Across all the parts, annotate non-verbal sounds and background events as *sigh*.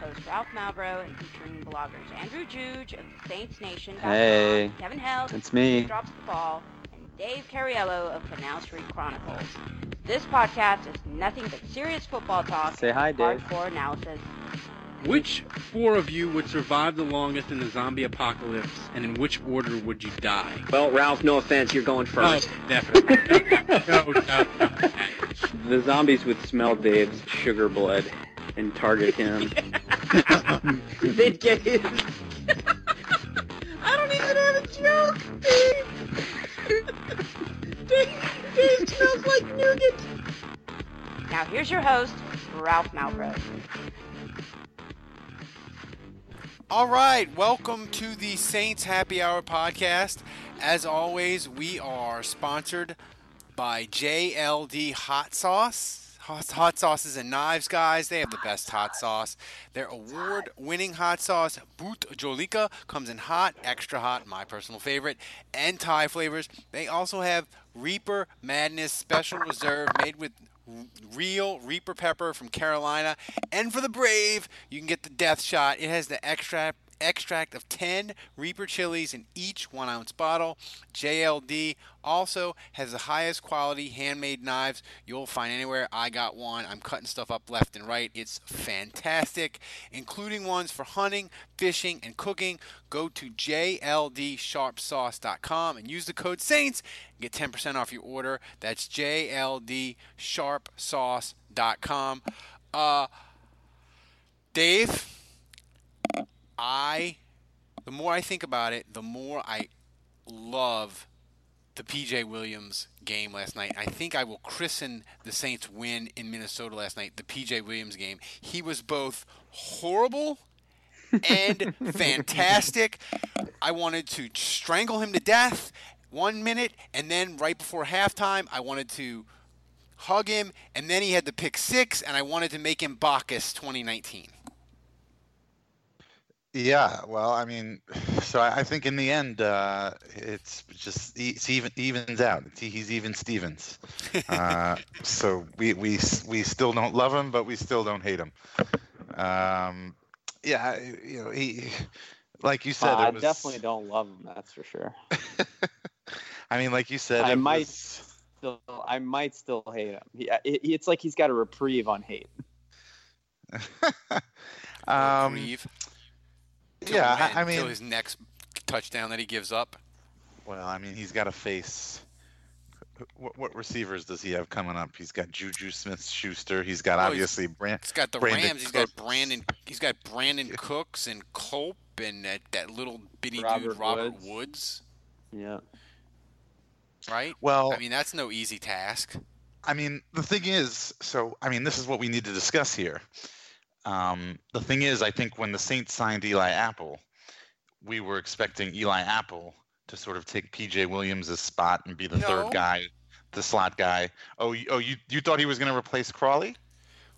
host Ralph Malbrough and featuring bloggers Andrew Juge of Saints Nation, Hey. Kevin Heldt, It's me. drops the ball, and Dave Cariello of Canal Street Chronicles. This podcast is nothing but serious football talk, Say hi, Dave. hardcore analysis. Which four of you would survive the longest in the zombie apocalypse, and in which order would you die? Well, Ralph, no offense, you're going first. Oh, definitely. *laughs* no, no, no. The zombies would smell Dave's sugar blood and target him. *laughs* They'd get his. I don't even have a joke, Dave. Dave, Dave smells like nougat. Now here's your host, Ralph Malbrough. All right, welcome to the Saints Happy Hour podcast. As always, we are sponsored by JLD Hot Sauce. Hot, sauces and knives, guys. They have the best hot sauce. Their award-winning hot sauce, Bhut Jolokia, comes in hot, extra hot, my personal favorite, and Thai flavors. They also have Reaper Madness Special Reserve, made with real Reaper pepper from Carolina. And for the brave, you can get the death shot. It has the extract extract of 10 Reaper chilies in each 1 ounce bottle. JLD also has the highest quality handmade knives you'll find anywhere. I got one. I'm cutting stuff up left and right. It's fantastic, including ones for hunting, fishing, and cooking. Go to JLDSharpSauce.com and use the code SAINTS and get 10% off your order. That's JLDSharpSauce.com. Uh, Dave, I, the more I think about it, the more I love the PJ Williams game last night. I think I will christen the Saints win in Minnesota last night, the PJ Williams game. He was both horrible and *laughs* fantastic. I wanted to strangle him to death one minute, and then right before halftime, I wanted to hug him, and then he had the pick six, and I wanted to make him Bacchus 2019. Yeah, well, I mean, *sighs* so I I think in the end, uh, it's just it's even evens out. It's, he's even Stevens. Uh, *laughs* so we we we still don't love him, but we still don't hate him. Um, yeah, you know, he *sighs* like you said, Uh, I it was, definitely don't love him. That's for sure. *laughs* I mean, like you said, I might was- still, I might still hate him. He, it, it's like he's got a reprieve on hate. *laughs* um, Reeve. Till yeah, when? I, I till mean, his next touchdown that he gives up. well, I mean, he's got to face. What, what receivers does he have coming up? He's got Juju Smith-Schuster. He's got Oh, he's- obviously Brand. He's got the Brandon Rams. He's got Brandon. He's got Brandin Cooks and Kupp and that, that little bitty Robert dude Robert Woods. Woods. Yeah. Right. Well, I mean, that's no easy task. I mean, the thing is, so I mean, this is what we need to discuss here. Um, the thing is, I think when the Saints signed Eli Apple, we were expecting Eli Apple to sort of take PJ Williams' spot and be the No. third guy, the slot guy. Oh, you, oh, you you thought he was going to replace Crawley?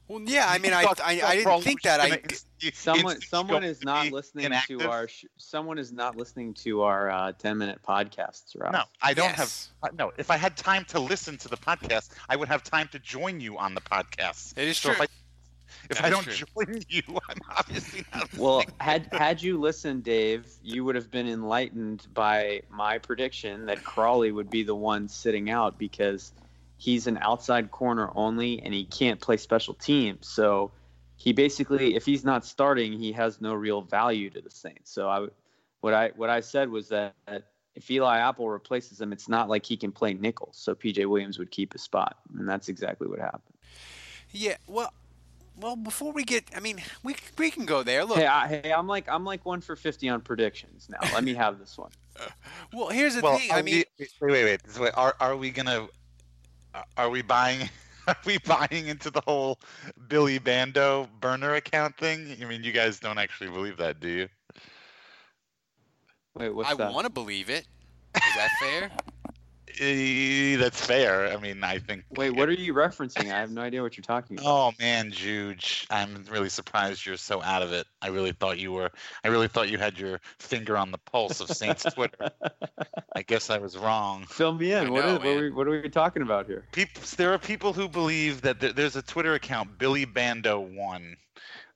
Well, yeah. I mean, I, thought- I, I didn't think that. I gonna ins- *laughs* ins- Someone, instantly someone is not listening inactive? to our. Someone is not listening to our uh, ten-minute podcasts, Ralph. No, I don't have. Yes. uh, No, if I had time to listen to the podcast, I would have time to join you on the podcast. It is So if true. I, if That I don't true. join *laughs* you, I'm obviously not. *laughs* Well, had had you listened, Dave, you would have been enlightened by my prediction that Crawley would be the one sitting out because he's an outside corner only and he can't play special teams. So he basically, if he's not starting, he has no real value to the Saints. So I, would- what I what I said was that, that if Eli Apple replaces him, it's not like he can play nickel. So PJ Williams would keep his spot, and that's exactly what happened. Yeah, well, well, before we get, I mean, we we can go there. Look, Hey, I, hey, I'm like I'm like one for fifty on predictions now. Let me have this one. *laughs* well, here's the Well, thing. are I mean, we, wait, wait, wait. So wait, Are are we gonna? Are we buying? *laughs* Are we buying into the whole Billy Bando burner account thing? I mean, you guys don't actually believe that, do you? Wait, what's I that? want to believe it. Is that fair? *laughs* Eh, That's fair. I mean, I think. Wait, what are you referencing? I have no idea what you're talking about. Oh man, Juge, I'm really surprised you're so out of it. I really thought you were. I really thought you had your finger on the pulse of Saints Twitter. *laughs* I guess I was wrong. Fill me in. I What know, is- what, are we, what are we talking about here? People, there are people who believe that there, there's a Twitter account, Billy Bando One,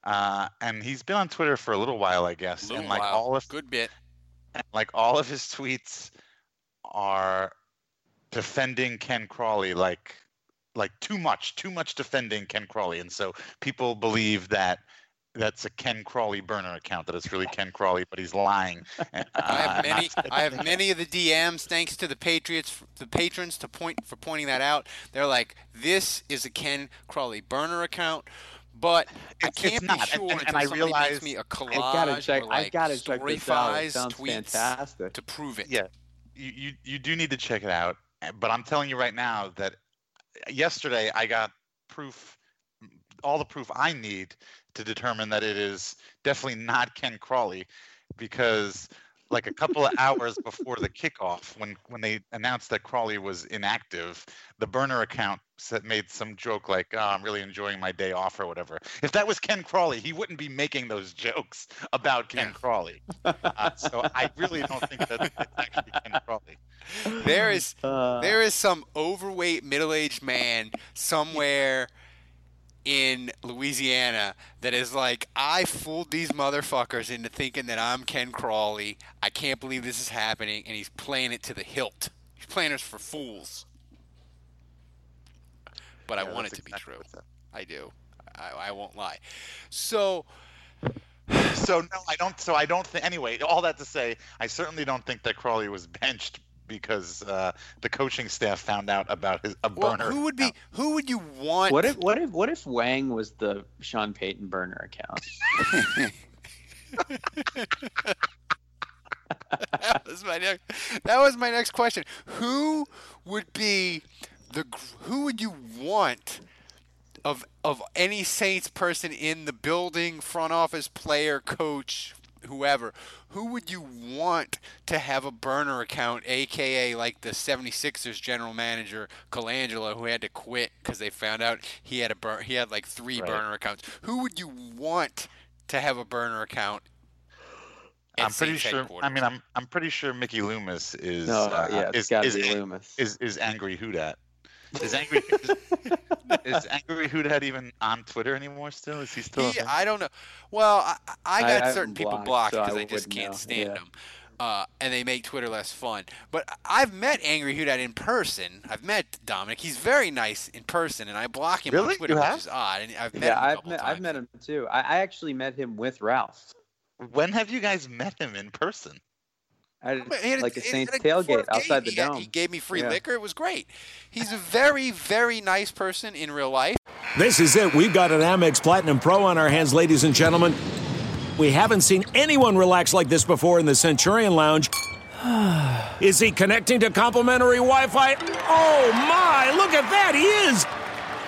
uh, and he's been on Twitter for a little while, I guess. Little and like while. all of Good bit. like all of his tweets are defending Ken Crawley like like too much, too much defending Ken Crawley, and so people believe that that's a Ken Crawley burner account. That it's really Ken Crawley, but he's lying. *laughs* And, I have uh, many. I have many of the DMs. Thanks to the Patriots, the patrons, to point for pointing that out. They're like, "This is a Ken Crawley burner account," but I It's- it's can't be not, sure and- and until I somebody realize- me a collage I gotta check. or like I gotta check this out. Sounds tweets fantastic. to prove it. Yeah, you, you you do need to check it out. But I'm telling you right now that yesterday I got proof, all the proof I need to determine that it is definitely not Ken Crawley, because like a couple of hours before the kickoff, when when they announced that Crawley was inactive, the burner account said, made some joke like, oh, "I'm really enjoying my day off" or whatever. If that was Ken Crawley, he wouldn't be making those jokes about Ken Yeah. Crawley. Uh, so I really don't think that it's actually Ken Crawley. There is Uh, there is some overweight middle-aged man somewhere in Louisiana that is like, I fooled these motherfuckers into thinking that I'm Ken Crawley. I can't believe this is happening, and he's playing it to the hilt. He's playing us for fools. But I want it to be true. I do. I, I won't lie. So So no, I don't. So I don't think. Anyway, all that to say, I certainly don't think that Crawley was benched because uh, the coaching staff found out about his a well, burner. who would be? Who would you want? what if what if what if Wang was the Sean Payton burner account? *laughs* that was my next. That was my next question. Who would be the? Who would you want of of any Saints person in the building, front office, player, coach, whoever? Who would you want to have a burner account, aka like the 76ers general manager Colangelo, who had to quit because they found out he had a burn. He had like three Right. burner accounts. Who would you want to have a burner account? I'm pretty sure. I mean, I'm I'm pretty sure Mickey Loomis is. No, uh, yeah, is, is, be is, Loomis. is is angry Who Dat. Is angry is, *laughs* is angry Who Dat even on Twitter anymore? Still, is he still? a He. I don't know. Well, I, I I got have certain him people blocked, blocked so I because I, just can't know. stand Yeah. them, uh, and they make Twitter less fun. But I've met Angry Who Dat in person. I've met Dominic. He's very nice in person, and I block him Really? on Twitter, which is odd. And I've met yeah, him a I've met. I've met him too. I, I actually met him with Ralph. when have you guys met him in person? I, But he had like a he Saints a tailgate outside the He, dome. he gave me free Yeah. liquor. It was great. He's a very, very nice person in real life. This is it. We've got an Amex Platinum Pro on our hands, ladies and gentlemen. We haven't seen anyone relax like this before in the Centurion Lounge. *sighs* Is he connecting to complimentary Wi Fi? Oh my, look at that, he is!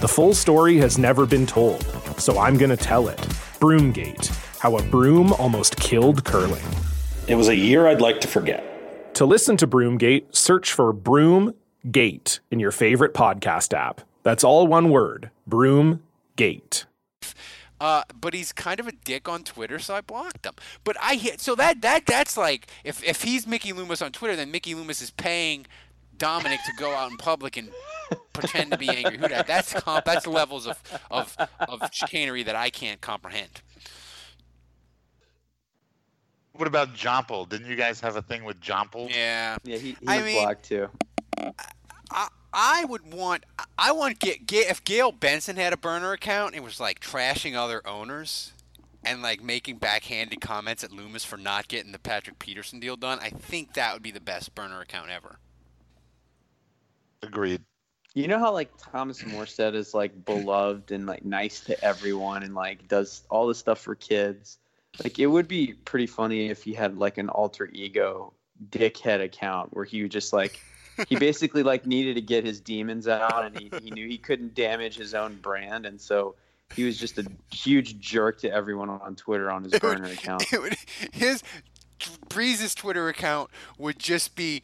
The full story has never been told, so I'm going to tell it. Broomgate How a Broom Almost Killed Curling. It was a year I'd like to forget. To listen to Broomgate, search for Broomgate in your favorite podcast app. That's all one word Broomgate. Uh, but he's kind of a dick on Twitter, so I blocked him. But I hit so that that that's like if if he's Mickey Loomis on Twitter, then Mickey Loomis is paying Dominic to go out in public and pretend to be angry. Who that? That's comp, that's levels of, of of chicanery that I can't comprehend. What about Jomple? Didn't you guys have a thing with Jomple? Yeah. Yeah, he, he I was mean- blocked too. I I would want I want get, get if Gayle Benson had a burner account and was like trashing other owners and like making backhanded comments at Loomis for not getting the Patrick Peterson deal done. I think that would be the best burner account ever. Agreed. You know how like Thomas Morstead is like beloved and like nice to everyone and like does all this stuff for kids. Like it would be pretty funny if he had like an alter ego dickhead account where he would just like he *laughs* basically like needed to get his demons out and he, he knew he couldn't damage his own brand and so he was just a huge jerk to everyone on Twitter on his It would- burner account. *laughs* It would, his Brees's Twitter account would just be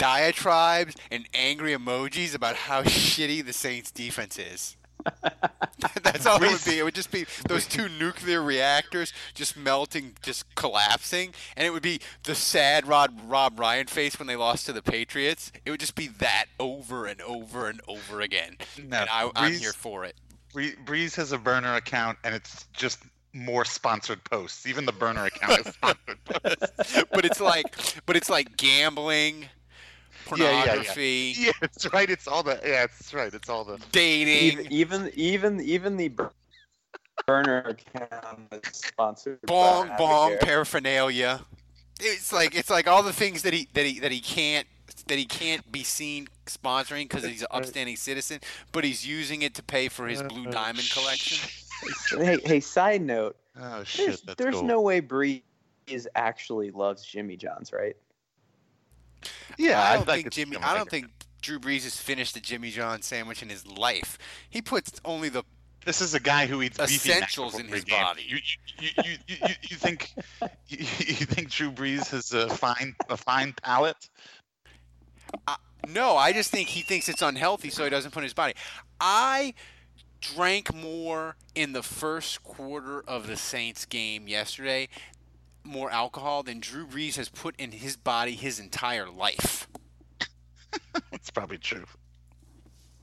diatribes and angry emojis about how *laughs* shitty the Saints defense is. *laughs* That's all it would be. It would just be those two nuclear reactors just melting, just collapsing, and it would be the sad Rod Rob Ryan face when they lost to the Patriots. It would just be that over and over and over again. No, and I, I'm here for it. Bree- Brees has a burner account, and it's just more sponsored posts. Even the burner account is *laughs* sponsored posts. but it's like, but it's like gambling, Yeah, yeah, yeah. pornography, *laughs* Yeah, it's right. It's all the. Yeah, it's right. It's all the. dating. Even even even the bur- burner account is sponsored bong by bong paraphernalia. It's like it's like all the things that he that he that he can't that he can't be seen sponsoring because he's an upstanding citizen, but he's using it to pay for his blue uh, diamond collection. hey, hey, side note. Oh There's, shit, that's there's cool. no way Bree is actually loves Jimmy John's, right? Yeah, I don't like think Jimmy. I don't think Drew Brees has finished a Jimmy John sandwich in his life. He puts only the This is a guy who eats essentials in his game. body. You, you, you, you, you, think *laughs* you, you think Drew Brees has a fine a fine palate? No, I just think he thinks it's unhealthy, so he doesn't put in his body. I drank more in the first quarter of the Saints game yesterday, more alcohol than Drew Brees has put in his body his entire life. *laughs* That's probably true.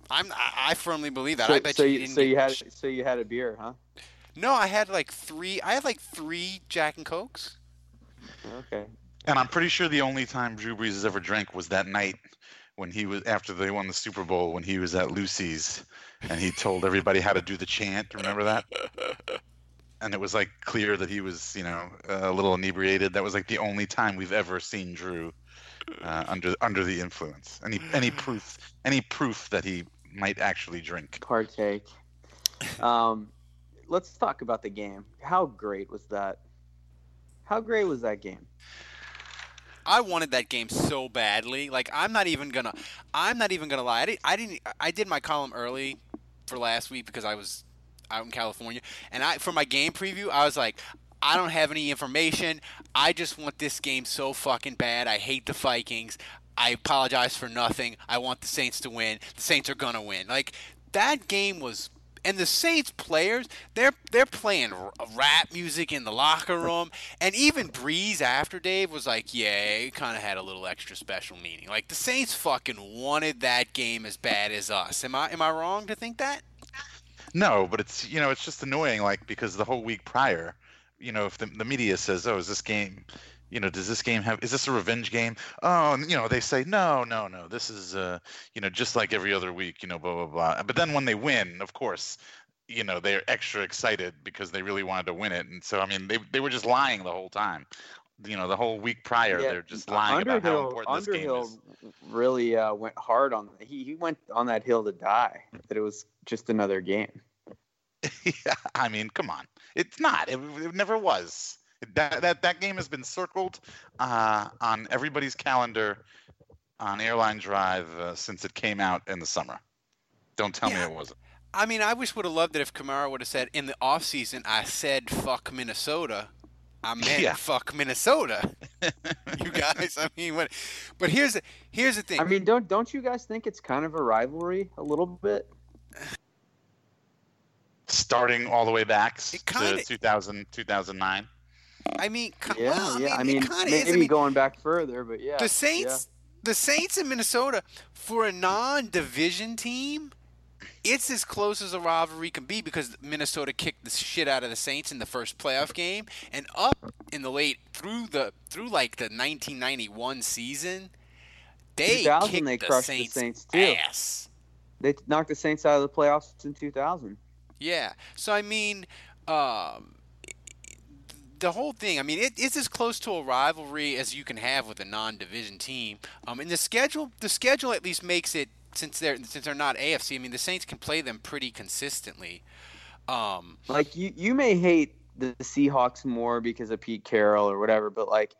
I'm, I, I firmly believe that. so, I bet so you, you, didn't so you had much- so you had a beer, huh? No, I had like three. I had like three Jack and Cokes. Okay. And I'm pretty sure the only time Drew Brees has ever drank was that night when he was after they won the Super Bowl when he was at Lucy's and he told everybody how to do the chant. Remember that? *laughs* And it was like clear that he was, you know, a little inebriated. That was like the only time we've ever seen Drew uh, under under the influence. Any any *sighs* proof any proof that he might actually drink. Partake. Um, let's talk about the game. How great was that? How great was that game? I wanted that game so badly. Like I'm not even gonna. I'm not even gonna lie. I didn't. I didn't. I did my column early for last week because I was out in California, and I for my game preview I was like. I don't have any information. I just want this game so fucking bad. I hate the Vikings. I apologize for nothing. I want the Saints to win. The Saints are gonna win. Like that game was and the Saints players, they're they're playing rap music in the locker room, and even Brees after Dave was like, "Yeah, it kind of had a little extra special meaning." Like the Saints fucking wanted that game as bad as us. Am I am I wrong to think that? No, but it's you know it's just annoying like because the whole week prior, you know, if the, the media says, "Oh, is this game, you know, does this game have is this a revenge game?" Oh, and, you know, they say, "No, no, no. This is uh, you know, just like every other week, you know, blah blah blah." But then when they win, of course, you know, they're extra excited because they really wanted to win it. And so I mean, they they were just lying the whole time. You know the whole week prior Yeah, they're just lying about how important this game Underhill is. really uh, went hard on. He he went on that hill to die. That it was just another game. *laughs* yeah, I mean, come on, it's not. It, it never was. That that that game has been circled uh, on everybody's calendar on Airline Drive uh, since it came out in the summer. Don't tell me it wasn't. I mean, I wish would have loved it if Kamara would have said in the off season, I said fuck Minnesota. I *laughs* meant Yeah. fuck Minnesota. *laughs* you guys, I mean, what? But here's the here's the thing. I mean, don't don't you guys think it's kind of a rivalry a little bit? Starting all the way back s- kinda- to 2000, 2009. I mean, co- Yeah, well, yeah. I mean, kinda maybe is. I mean, going back further, but yeah. the Saints, the Saints in Minnesota, for a non-division team, it's as close as a rivalry can be because Minnesota kicked the shit out of the Saints in the first playoff game, and up in the late through the through like the 1991 season, they 2000 kicked they the crushed Saints the Saints too. ass. They knocked the Saints out of the playoffs in 2000. Yeah. So I mean, um, the whole thing. I mean, it, it's as close to a rivalry as you can have with a non-division team. Um, and the schedule, the schedule at least makes it since they're since they're not AFC. I mean, the Saints can play them pretty consistently. Um, Like you, you may hate the Seahawks more because of Pete Carroll or whatever, but like,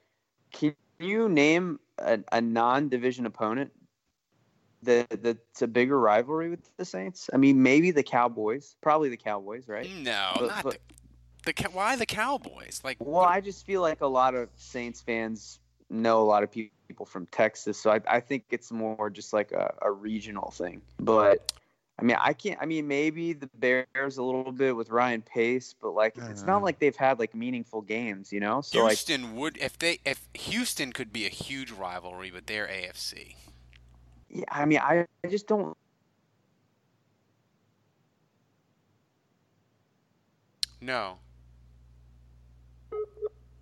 can you name a, a non-division opponent that that's a bigger rivalry with the Saints? I mean, maybe the Cowboys, probably the Cowboys, right? no, But- not but- the, the why the Cowboys? Like, Well, I just feel like a lot of Saints fans know a lot of people from Texas, so I, I think it's more just like a, a regional thing. But I mean, I can't. I mean, maybe the Bears a little bit with Ryan Pace, but like it's not like they've had like meaningful games, you know. So like, Houston would if they if Houston could be a huge rivalry, but they're AFC. yeah, I mean, I, I just don't. No.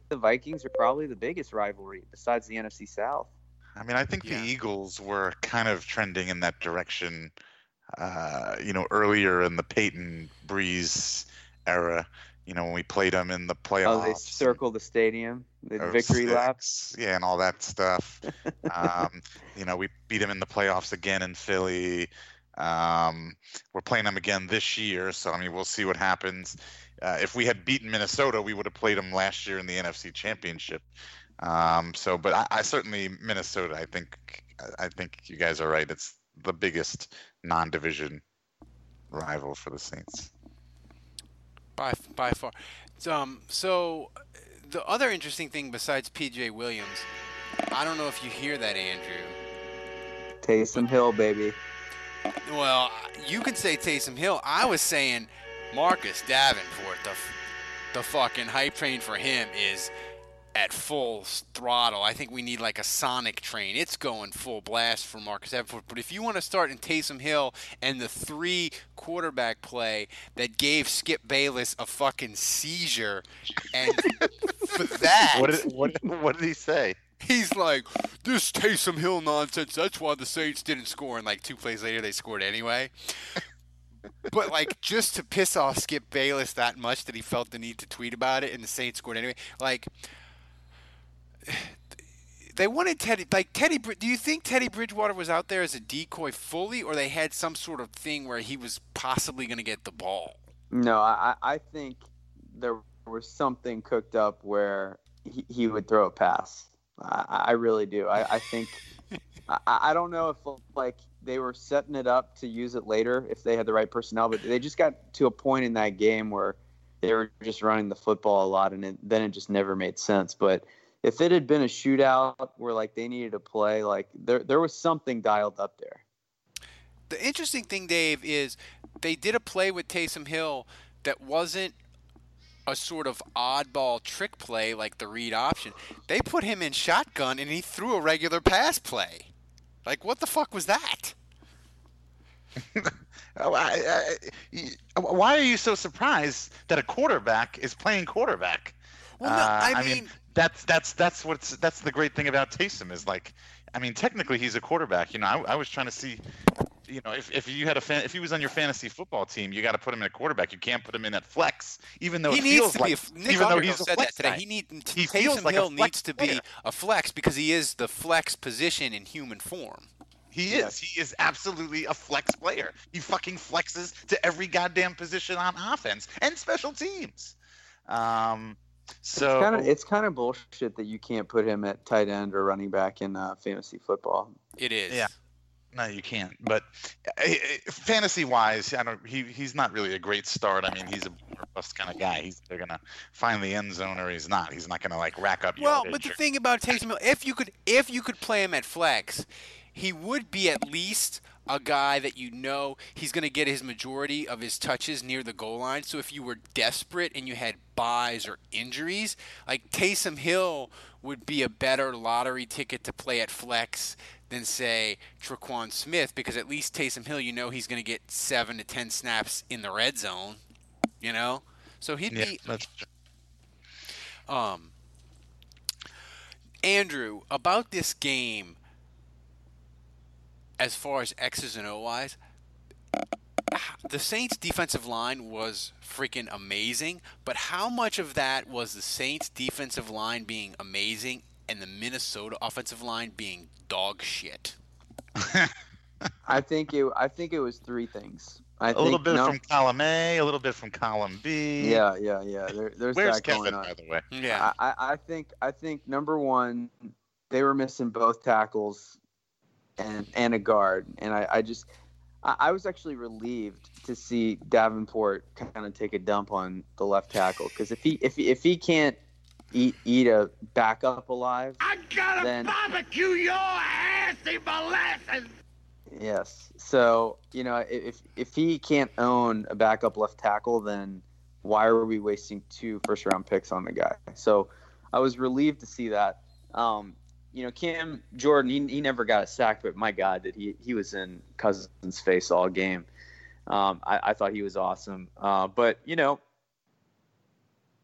The Vikings are probably the biggest rivalry besides the NFC South. I mean, I think Yeah. the Eagles were kind of trending in that direction, uh, you know, earlier in the Payton Brees era. You know, when we played them in the playoffs. Oh, they circle the stadium, the of victory lap. six, Yeah, and all that stuff. *laughs* um, you know, we beat them in the playoffs again in Philly. Um, we're playing them again this year, so I mean, we'll see what happens. Uh, if we had beaten Minnesota, we would have played them last year in the NFC Championship. Um, so, but I, I certainly Minnesota. I think I think you guys are right. It's the biggest non-division rival for the Saints. by by far. Um, so the other interesting thing besides PJ Williams, I don't know if you hear that, Andrew. Taysom Hill, baby. Well, you could say Taysom Hill. I was saying Marcus Davenport. The the fucking hype train for him is at full throttle. I think we need like a Sonic train. It's going full blast for Marcus Davenport. But if you want to start in Taysom Hill and the three quarterback play that gave Skip Bayless a fucking seizure, and for *laughs* that, What did what, what did he say? He's like, this Taysom Hill nonsense. That's why the Saints didn't score. And like two plays later, they scored anyway. But like, just to piss off Skip Bayless that much that he felt the need to tweet about it, and the Saints scored anyway. Like, they wanted Teddy. Like Teddy, do you think Teddy Bridgewater was out there as a decoy fully, or they had some sort of thing where he was possibly going to get the ball? No, I, I think there was something cooked up where he, he would throw a pass. I, I really do. I, I think *laughs* I, I don't know if like they were setting it up to use it later if they had the right personnel, but they just got to a point in that game where they were just running the football a lot, and it, then it just never made sense. But if it had been a shootout where like they needed to play, like there there was something dialed up there. The interesting thing, Dave, is they did a play with Taysom Hill that wasn't a sort of oddball trick play like the read option. They put him in shotgun and he threw a regular pass play. Like, what the fuck was that? *laughs* Oh, I, I, why are you so surprised that a quarterback is playing quarterback? Well, no, Uh, I mean, mean- that's that's that's what's that's the great thing about Taysom is like, I mean, technically he's a quarterback. You know, I, I was trying to see you know, if, if you had a fan, if he was on your fantasy football team, you got to put him in a quarterback. You can't put him in at flex, even though he it needs feels to like, be. A, Nick even though Underhill he's a said that flex today. guy. He need He feels Taysom like Hill flex needs to be player. a flex because he is the flex position in human form. He is. He is absolutely a flex player. He fucking flexes to every goddamn position on offense and special teams. Um, so it's kind of it's kind of bullshit that you can't put him at tight end or running back in uh, fantasy football. It is. Yeah. No, you can't. But uh, fantasy wise, I don't. He he's not really a great start. I mean, he's a bust kind of guy. He's they're gonna find the end zone or he's not. He's not gonna like rack up. Well, but the or- thing about Taysom Hill, if you could, if you could play him at flex, he would be at least a guy that you know he's going to get his majority of his touches near the goal line. So if you were desperate and you had buys or injuries, like Taysom Hill would be a better lottery ticket to play at flex than say Tre'Quan Smith because at least Taysom Hill, you know he's going to get seven to ten snaps in the red zone. You know, so he'd yeah, be that's um, Andrew, about this game, as far as X's and O's, *sighs* the Saints' defensive line was freaking amazing, but how much of that was the Saints' defensive line being amazing and the Minnesota offensive line being dog shit? *laughs* I think it. I think it was three things. I a think, little bit no- from column A, a little bit from column B. Yeah, yeah, yeah. There, there's Where's that Kevin, going on. by the way? Yeah. I, I I think I think number one, they were missing both tackles and and a guard, and I, I just I, I was actually relieved to see Davenport kind of take a dump on the left tackle because if he if he, if he can't eat eat a backup alive, I gotta then barbecue your ass in molasses. Yes. So you know, if if he can't own a backup left tackle, then why are we wasting two first round picks on the guy? So I was relieved to see that. Um, you know, Cam Jordan, he, he never got a sack, but my God, did he he was in Cousins' face all game. Um, I, I thought he was awesome. Uh, but you know,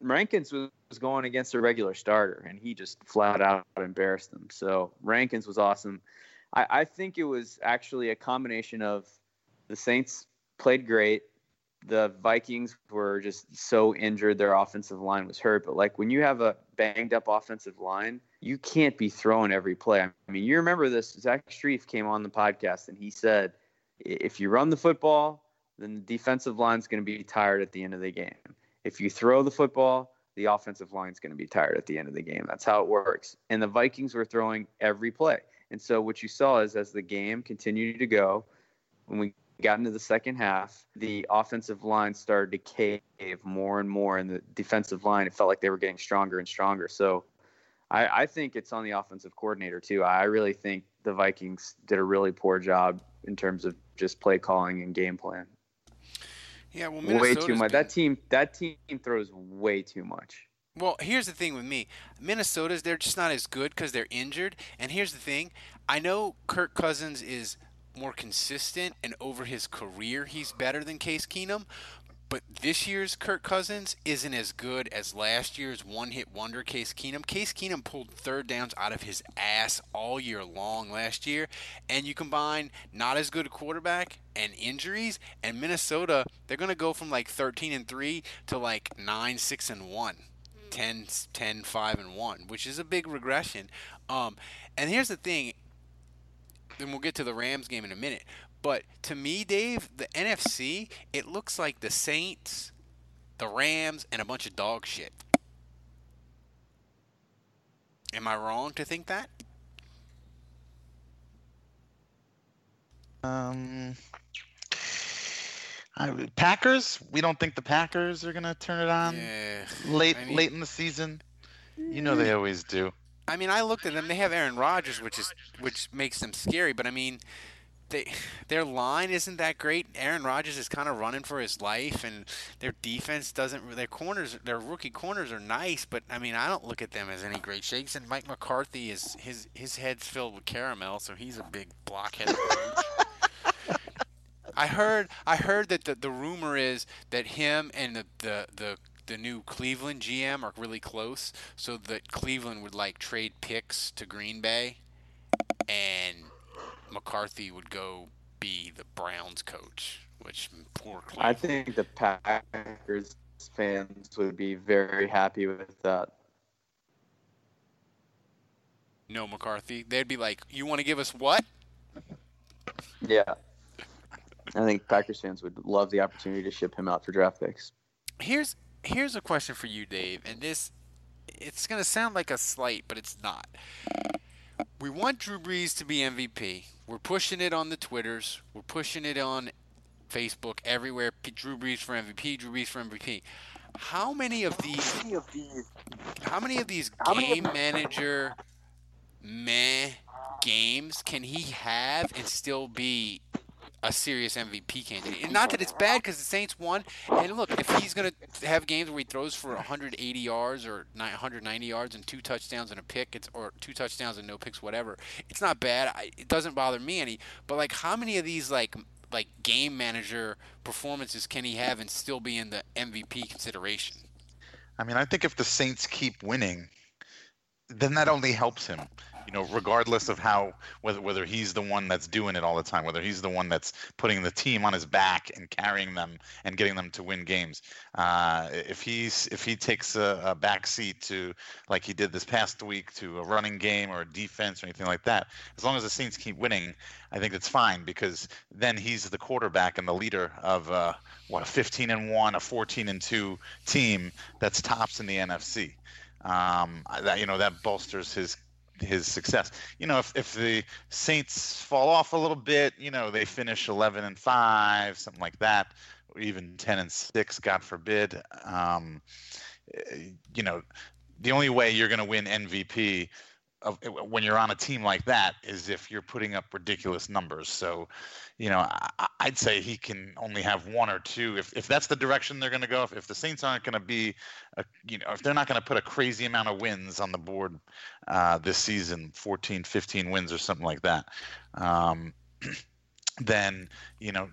Rankins was, was going against a regular starter, and he just flat out embarrassed them. So Rankins was awesome. I, I think it was actually a combination of the Saints played great. The Vikings were just so injured, their offensive line was hurt. But like when you have a banged up offensive line, you can't be throwing every play. I mean, you remember this? Zach Strief came on the podcast and he said, if you run the football, then the defensive line's going to be tired at the end of the game. If you throw the football, the offensive line's going to be tired at the end of the game. That's how it works. And the Vikings were throwing every play. And so what you saw is as the game continued to go, when we got into the second half, the offensive line started to cave more and more, and the defensive line, it felt like they were getting stronger and stronger. So I, I think it's on the offensive coordinator, too. I really think the Vikings did a really poor job in terms of just play calling and game plan. Yeah, well, way too much. been- That team, that team throws way too much. Well, here's the thing with me. Minnesota's they're just not as good because they're injured. And here's the thing. I know Kirk Cousins is more consistent, and over his career, he's better than Case Keenum. But this year's Kirk Cousins isn't as good as last year's one-hit wonder Case Keenum. Case Keenum pulled third downs out of his ass all year long last year, and you combine not as good a quarterback and injuries, and Minnesota, they're going to go from like 13 and 3 to like 9 6 and 1. 10, 10 5 and 1 which is a big regression um, and here's the thing then we'll get to the rams game in a minute but to me dave the nfc it looks like the saints the rams and a bunch of dog shit am i wrong to think that Um, I, Packers. We don't think the Packers are gonna turn it on Yeah, late I mean- late in the season. You know they always do. I mean, I looked at them. They have Aaron Rodgers, which is which makes them scary. But I mean, they their line isn't that great. Aaron Rodgers is kind of running for his life, and their defense doesn't. Their corners, their rookie corners are nice, but I mean, I don't look at them as any great shakes. And Mike McCarthy is his his head's filled with caramel, so he's a big blockhead. *laughs* I heard I heard that the, the rumor is that him and the, the, the the new Cleveland GM are really close, so that Cleveland would like trade picks to Green Bay, and McCarthy would go be the Browns coach. Which poor Cleveland. I think the Packers fans would be very happy with that. No McCarthy. They'd be like, "You want to give us what?" Yeah. I think Packers fans would love the opportunity to ship him out for draft picks. Here's here's a question for you, Dave, and this it's gonna sound like a slight, but it's not. We want Drew Brees to be MVP. We're pushing it on the Twitters. We're pushing it on Facebook everywhere. P- Drew Brees for MVP. Drew Brees for MVP. How many of these? How many of these game manager meh games can he have and still be a serious MVP candidate? And not that it's bad because the Saints won. And look, if he's gonna have games where he throws for 180 yards or 190 yards and two touchdowns and a pick, it's or two touchdowns and no picks, whatever, it's not bad. I, it doesn't bother me any. But like, how many of these like like game manager performances can he have and still be in the MVP consideration? I mean, I think if the Saints keep winning, then that only helps him. You know, regardless of how whether whether he's the one that's doing it all the time, whether he's the one that's putting the team on his back and carrying them and getting them to win games. Uh, if he's if he takes a, a back seat to like he did this past week to a running game or a defense or anything like that, as long as the Saints keep winning, I think it's fine because then he's the quarterback and the leader of uh, what a 15 and one, a 14 and two team that's tops in the NFC. Um, that you know that bolsters his his success. You know, if if the Saints fall off a little bit, you know, they finish 11 and five, something like that, or even 10 and six, God forbid. Um, you know, the only way you're going to win MVP of, when you're on a team like that is if you're putting up ridiculous numbers. So, you know, I, I'd say he can only have one or two. If, if that's the direction they're going to go, if, if the Saints aren't going to be, a, you know, if they're not going to put a crazy amount of wins on the board uh, this season, 14, 15 wins or something like that, um, *clears throat* then, you know,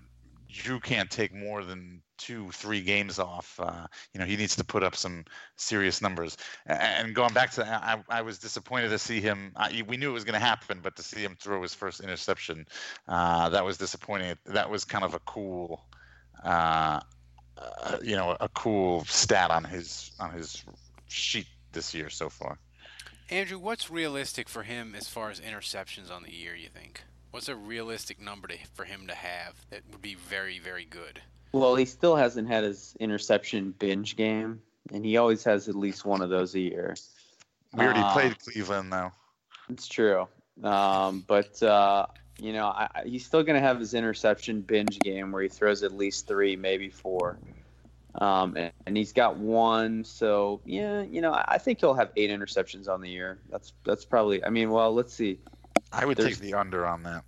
Drew can't take more than two, three games off. Uh, you know, he needs to put up some serious numbers. And going back to, I, I was disappointed to see him. I, we knew it was going to happen, but to see him throw his first interception, uh, that was disappointing. That was kind of a cool, uh, uh, you know, a cool stat on his on his sheet this year so far. Andrew, what's realistic for him as far as interceptions on the year? You think? What's a realistic number to, for him to have that would be very, very good? Well, he still hasn't had his interception binge game, and he always has at least one of those a year. We already uh, played Cleveland, though. It's true, um, but uh, you know I, he's still going to have his interception binge game where he throws at least three, maybe four, um, and, and, he's got one. So yeah, you know I think he'll have eight interceptions on the year. That's that's probably. I mean, well, let's see. I would There's, take the under on that.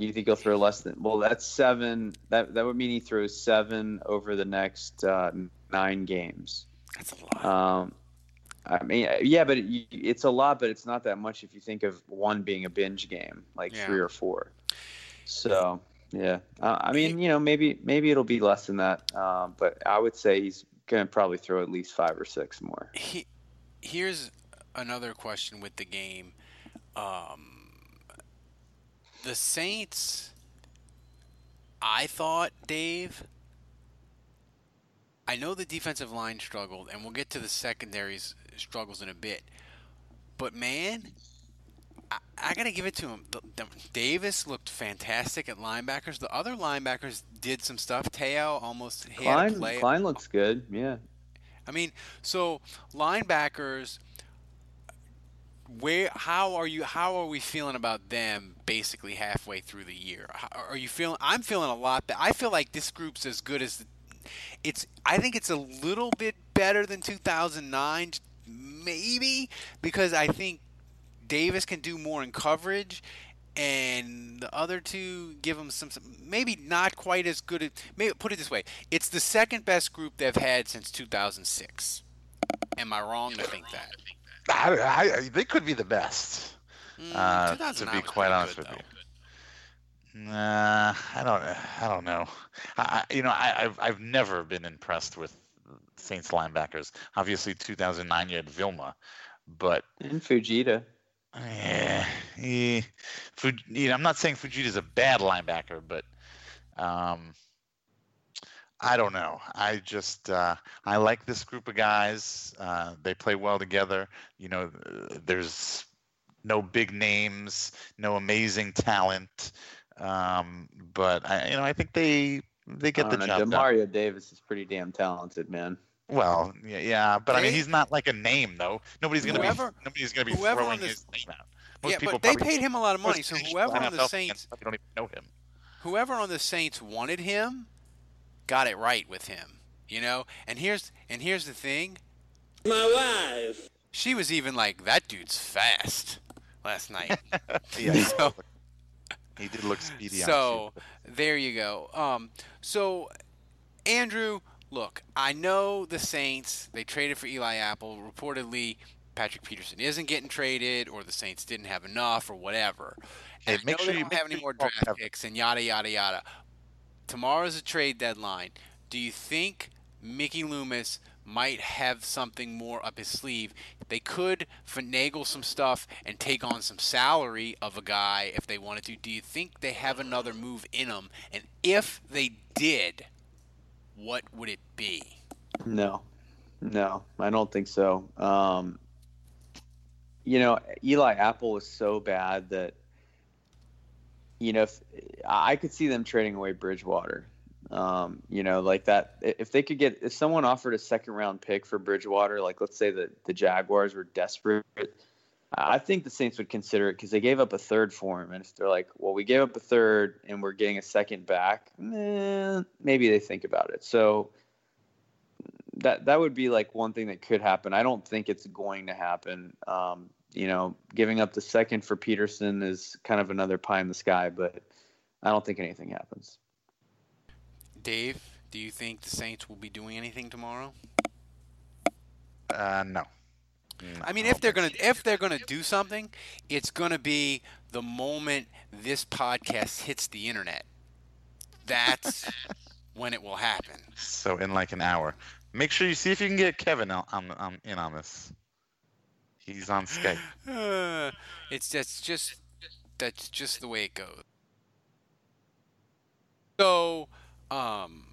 You think he'll throw less than? Well, that's seven. That that would mean he throws seven over the next uh, nine games. That's a lot. Um, I mean, yeah, but it, it's a lot, but it's not that much if you think of one being a binge game, like yeah. three or four. So yeah, uh, I mean, you know, maybe maybe it'll be less than that, um, but I would say he's gonna probably throw at least five or six more. He, here's another question with the game. Um, the Saints, I thought, Dave. I know the defensive line struggled, and we'll get to the secondaries struggles in a bit. But man, I, I got to give it to him. The, the, Davis looked fantastic at linebackers. The other linebackers did some stuff. Teo almost Klein. Klein looks good. Yeah. I mean, so linebackers where how are you how are we feeling about them basically halfway through the year? How, are you feeling i'm feeling a lot but i feel like this group's as good as it's i think it's a little bit better than 2009 maybe because i think davis can do more in coverage and the other two give them some, some maybe not quite as good at maybe put it this way it's the second best group they've had since 2006 am i wrong to think that I, I, they could be the best. Mm, uh, to be quite honest good, with though. you. Nah, I don't. I don't know. I, you know, I, have I've never been impressed with Saints linebackers. Obviously, 2009 you had Vilma, but and Fujita. Yeah, he, Fuj, you know, I'm not saying Fujita's a bad linebacker, but um, I don't know. I just uh, I like this group of guys. Uh, they play well together. You know, there's no big names, no amazing talent, um, but I, you know, I think they they get I the don't know, job done. Demario Davis is pretty damn talented, man. Well, yeah, yeah, but I mean, he's not like a name though. Nobody's gonna Whoever- be nobody's gonna be throwing this- his name out. Most yeah, but they paid him a lot of money, so whoever on the fans Saints, don't even know him. whoever on the Saints wanted him, got it right with him. You know, and here's and here's the thing. My wife. She was even like, "That dude's fast." Last night. *laughs* *laughs* Yeah, so, he did look *laughs* speedy. on so there you go. Um, so Andrew, look, I know the Saints. They traded for Eli Apple. Reportedly, Patrick Peterson isn't getting traded, or the Saints didn't have enough, or whatever. Hey, And I make know sure they you- don't make have any more draft picks and yada yada yada. Tomorrow's a trade deadline. Do you think Mickey Loomis might have something more up his sleeve? They could finagle some stuff and take on some salary of a guy if they wanted to. Do you think they have another move in them? And if they did, what would it be? No, no, I don't think so. Um, you know, Eli Apple was so bad that you know if I could see them trading away Bridgewater. Um, you know, like that. If they could get, if someone offered a second round pick for Bridgewater, like let's say that the Jaguars were desperate, I think the Saints would consider it because they gave up a third for him. And if they're like, well, we gave up a third and we're getting a second back, eh, maybe they think about it. So that that would be like one thing that could happen. I don't think it's going to happen. Um, you know, giving up the second for Peterson is kind of another pie in the sky, but I don't think anything happens. Dave, do you think the Saints will be doing anything tomorrow? Uh, no. I mean, if they're gonna if they're gonna do something, it's gonna be the moment this podcast hits the internet. That's *laughs* when it will happen. So in like an hour, make sure you see if you can get Kevin on, on, on in on this. He's on Skype. *sighs* Uh, it's that's just that's just the way it goes. So, um,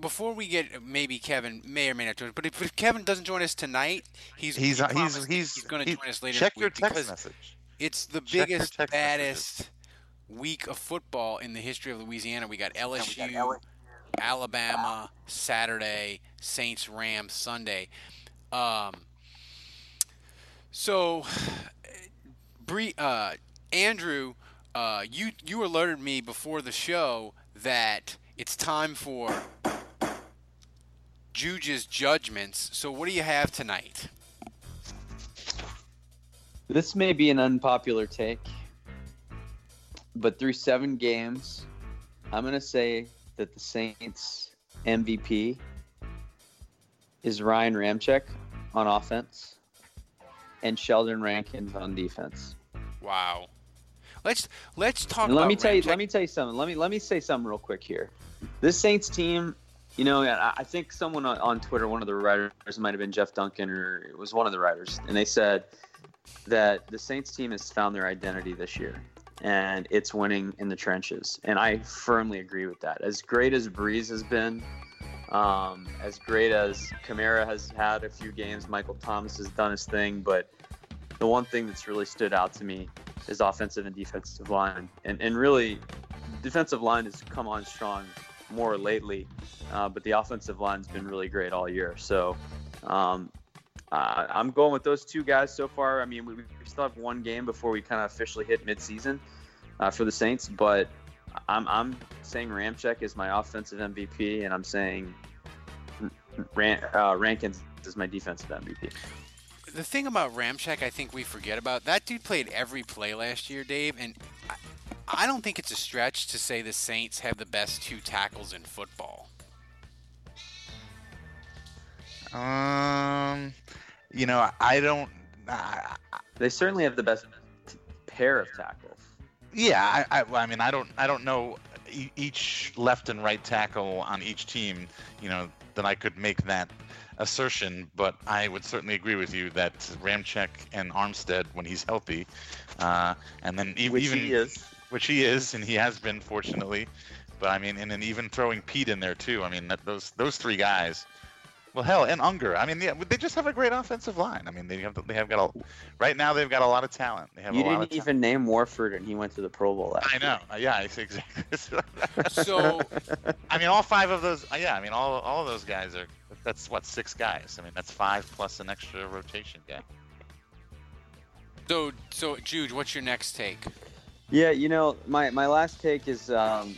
before we get maybe Kevin may or may not join, us, but if, if Kevin doesn't join us tonight, he's He's he he's- he's- he's going to join us later. check your text message. It's the Check biggest, baddest week of football in the history of Louisiana. We got LSU, Alabama Saturday, Saints Rams Sunday. Um, so, Bree, uh, Andrew, uh, you you alerted me before the show that it's time for Juge's judgments. So, what do you have tonight? This may be an unpopular take, but through seven games, I'm going to say that the Saints MVP is Ryan Ramczyk on offense and Sheldon Rankins on defense. Wow. Let's let's talk. And let about me tell you, let me tell you something. Let me let me say something real quick here. This Saints team, you know, I think someone on, on Twitter, one of the writers, might have been Jeff Duncan, or it was one of the writers, and they said that the Saints team has found their identity this year, and it's winning in the trenches. And I firmly agree with that. As great as Brees has been, um, as great as Kamara has had a few games, Michael Thomas has done his thing, but the one thing that's really stood out to me is offensive and defensive line, and and really, defensive line has come on strong more lately, uh, but the offensive line's been really great all year. So. Um, uh, I'm going with those two guys so far. I mean, we, we still have one game before we kind of officially hit midseason uh, for the Saints, but I'm, I'm saying Ramczyk is my offensive MVP, and I'm saying Ran, uh, Rankins is my defensive MVP. the thing about Ramczyk, I think we forget about that dude played every play last year, Dave, and I, I don't think it's a stretch to say the Saints have the best two tackles in football. Um, you know, I don't. I, They certainly have the best pair of tackles. Yeah, I, I, I mean, I don't, I don't know each left and right tackle on each team. You know, that I could make that assertion, but I would certainly agree with you that Ramczyk and Armstead, when he's healthy, uh, and then e- Which even he is. which he is, and he has been fortunately. But I mean, and then even throwing Pete in there too. I mean, that, those those three guys. Well, hell, and Unger. I mean, yeah, they just have a great offensive line. I mean, they have they have got a right now they've got a lot of talent. They have You a lot didn't of talent. even name Warford, and he went to the Pro Bowl last I know. Uh, Yeah, exactly. *laughs* So- I mean, all five of those. uh, Yeah, I mean, all all of those guys are. That's what six guys. I mean, that's five plus an extra rotation guy. So, so Jude, what's your next take? Yeah, you know, my, my last take is, um,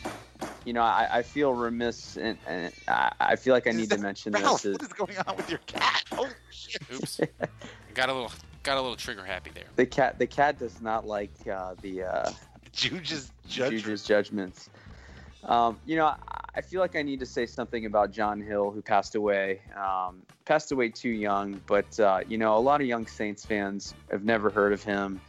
you know, I, I feel remiss and, and I, I feel like I need to mention Ralph, this. what is going on with your cat? *laughs* Oh shit! *laughs* Oops, got a little got a little trigger happy there. The cat the cat does not like uh, the uh, Juge's Juju's judgments. Um, you know, I, I feel like I need to say something about John Hill, who passed away. Um, passed away too young, but uh, you know, a lot of young Saints fans have never heard of him.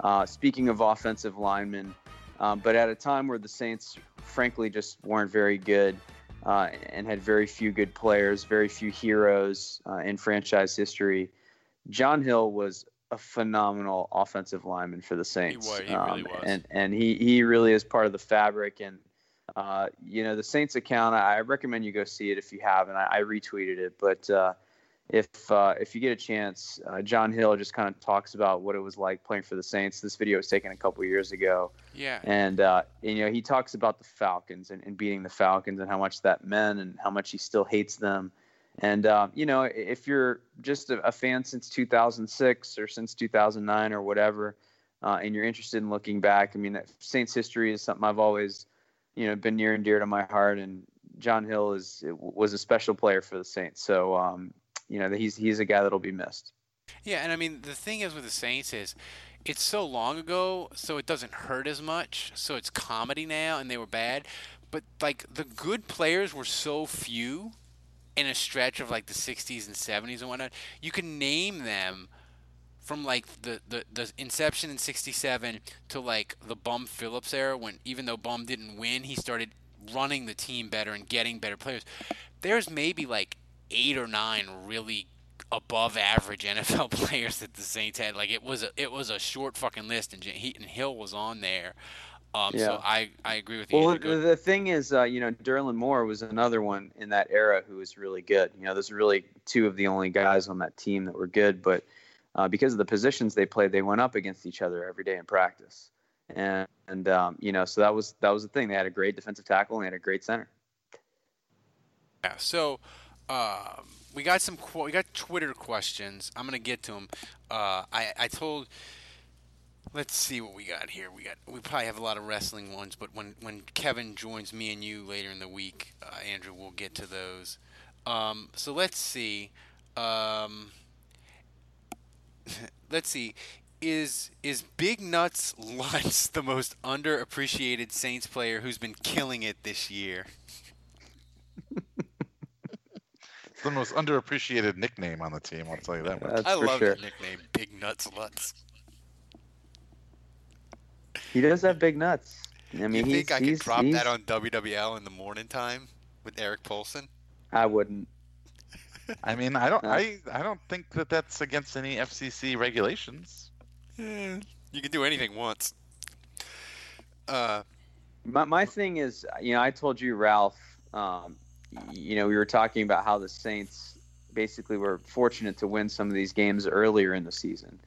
Uh, speaking of offensive linemen, um, but at a time where the Saints, frankly, just weren't very good uh, and had very few good players, very few heroes uh, in franchise history, John Hill was a phenomenal offensive lineman for the Saints. was, he really Um, was. And and he he really is part of the fabric. And uh, you know the Saints account, I recommend you go see it if you haven't. I, I retweeted it, but uh, if uh, if you get a chance, uh, John Hill just kind of talks about what it was like playing for the Saints. This video was taken a couple years ago. Yeah. And, uh, and, you know, he talks about the Falcons and, and beating the Falcons and how much that meant and how much he still hates them. And, uh, you know, if you're just a, a fan since 2006 or since 2009 or whatever, uh, and you're interested in looking back, I mean, Saints history is something I've always, you know, been near and dear to my heart. And John Hill is was a special player for the Saints. So, um, you know, he's he's a guy that'll be missed. Yeah, and I mean the thing is with the Saints is it's so long ago, so it doesn't hurt as much. So it's comedy now, and they were bad, but like the good players were so few in a stretch of like the 60s and 70s and whatnot. You can name them from like the, the, the inception in 67 to like the Bum Phillips era when even though Bum didn't win, he started running the team better and getting better players. There's maybe like eight or nine really above average NFL *laughs* players that the Saints had. Like it was a it was a short fucking list, and, he, and Hill was on there. Um, Yeah. So I, I agree with you. Well, the, the thing is, uh, you know, Derland Moore was another one in that era who was really good. You know, those are really two of the only guys on that team that were good, but uh, because of the positions they played, they went up against each other every day in practice. And, and um, you know, so that was that was the thing. They had a great defensive tackle and they had a great center. Yeah. So um, we got some qu- we got Twitter questions. I'm gonna get to them. Uh, I I told. Let's see what we got here. We got we probably have a lot of wrestling ones, but when when Kevin joins me and you later in the week, uh, Andrew, we'll get to those. Um, so let's see. Um, *laughs* let's see. Is is Big Nuts Lutz the most underappreciated Saints player who's been killing it this year? *laughs* It's the most underappreciated nickname on the team. I'll tell you that much. I love the nickname Big Nuts Lutz. He does have big nuts. I mean, you he's, think I he's, could drop he's- that on WWL in the morning time with Eric Polson? I wouldn't. I mean, I don't, I, I don't think that that's against any FCC regulations. Eh, you can do anything once. Uh, My, my thing is, you know, I told you, Ralph, um, y- you know, we were talking about how the Saints basically were fortunate to win some of these games earlier in the season.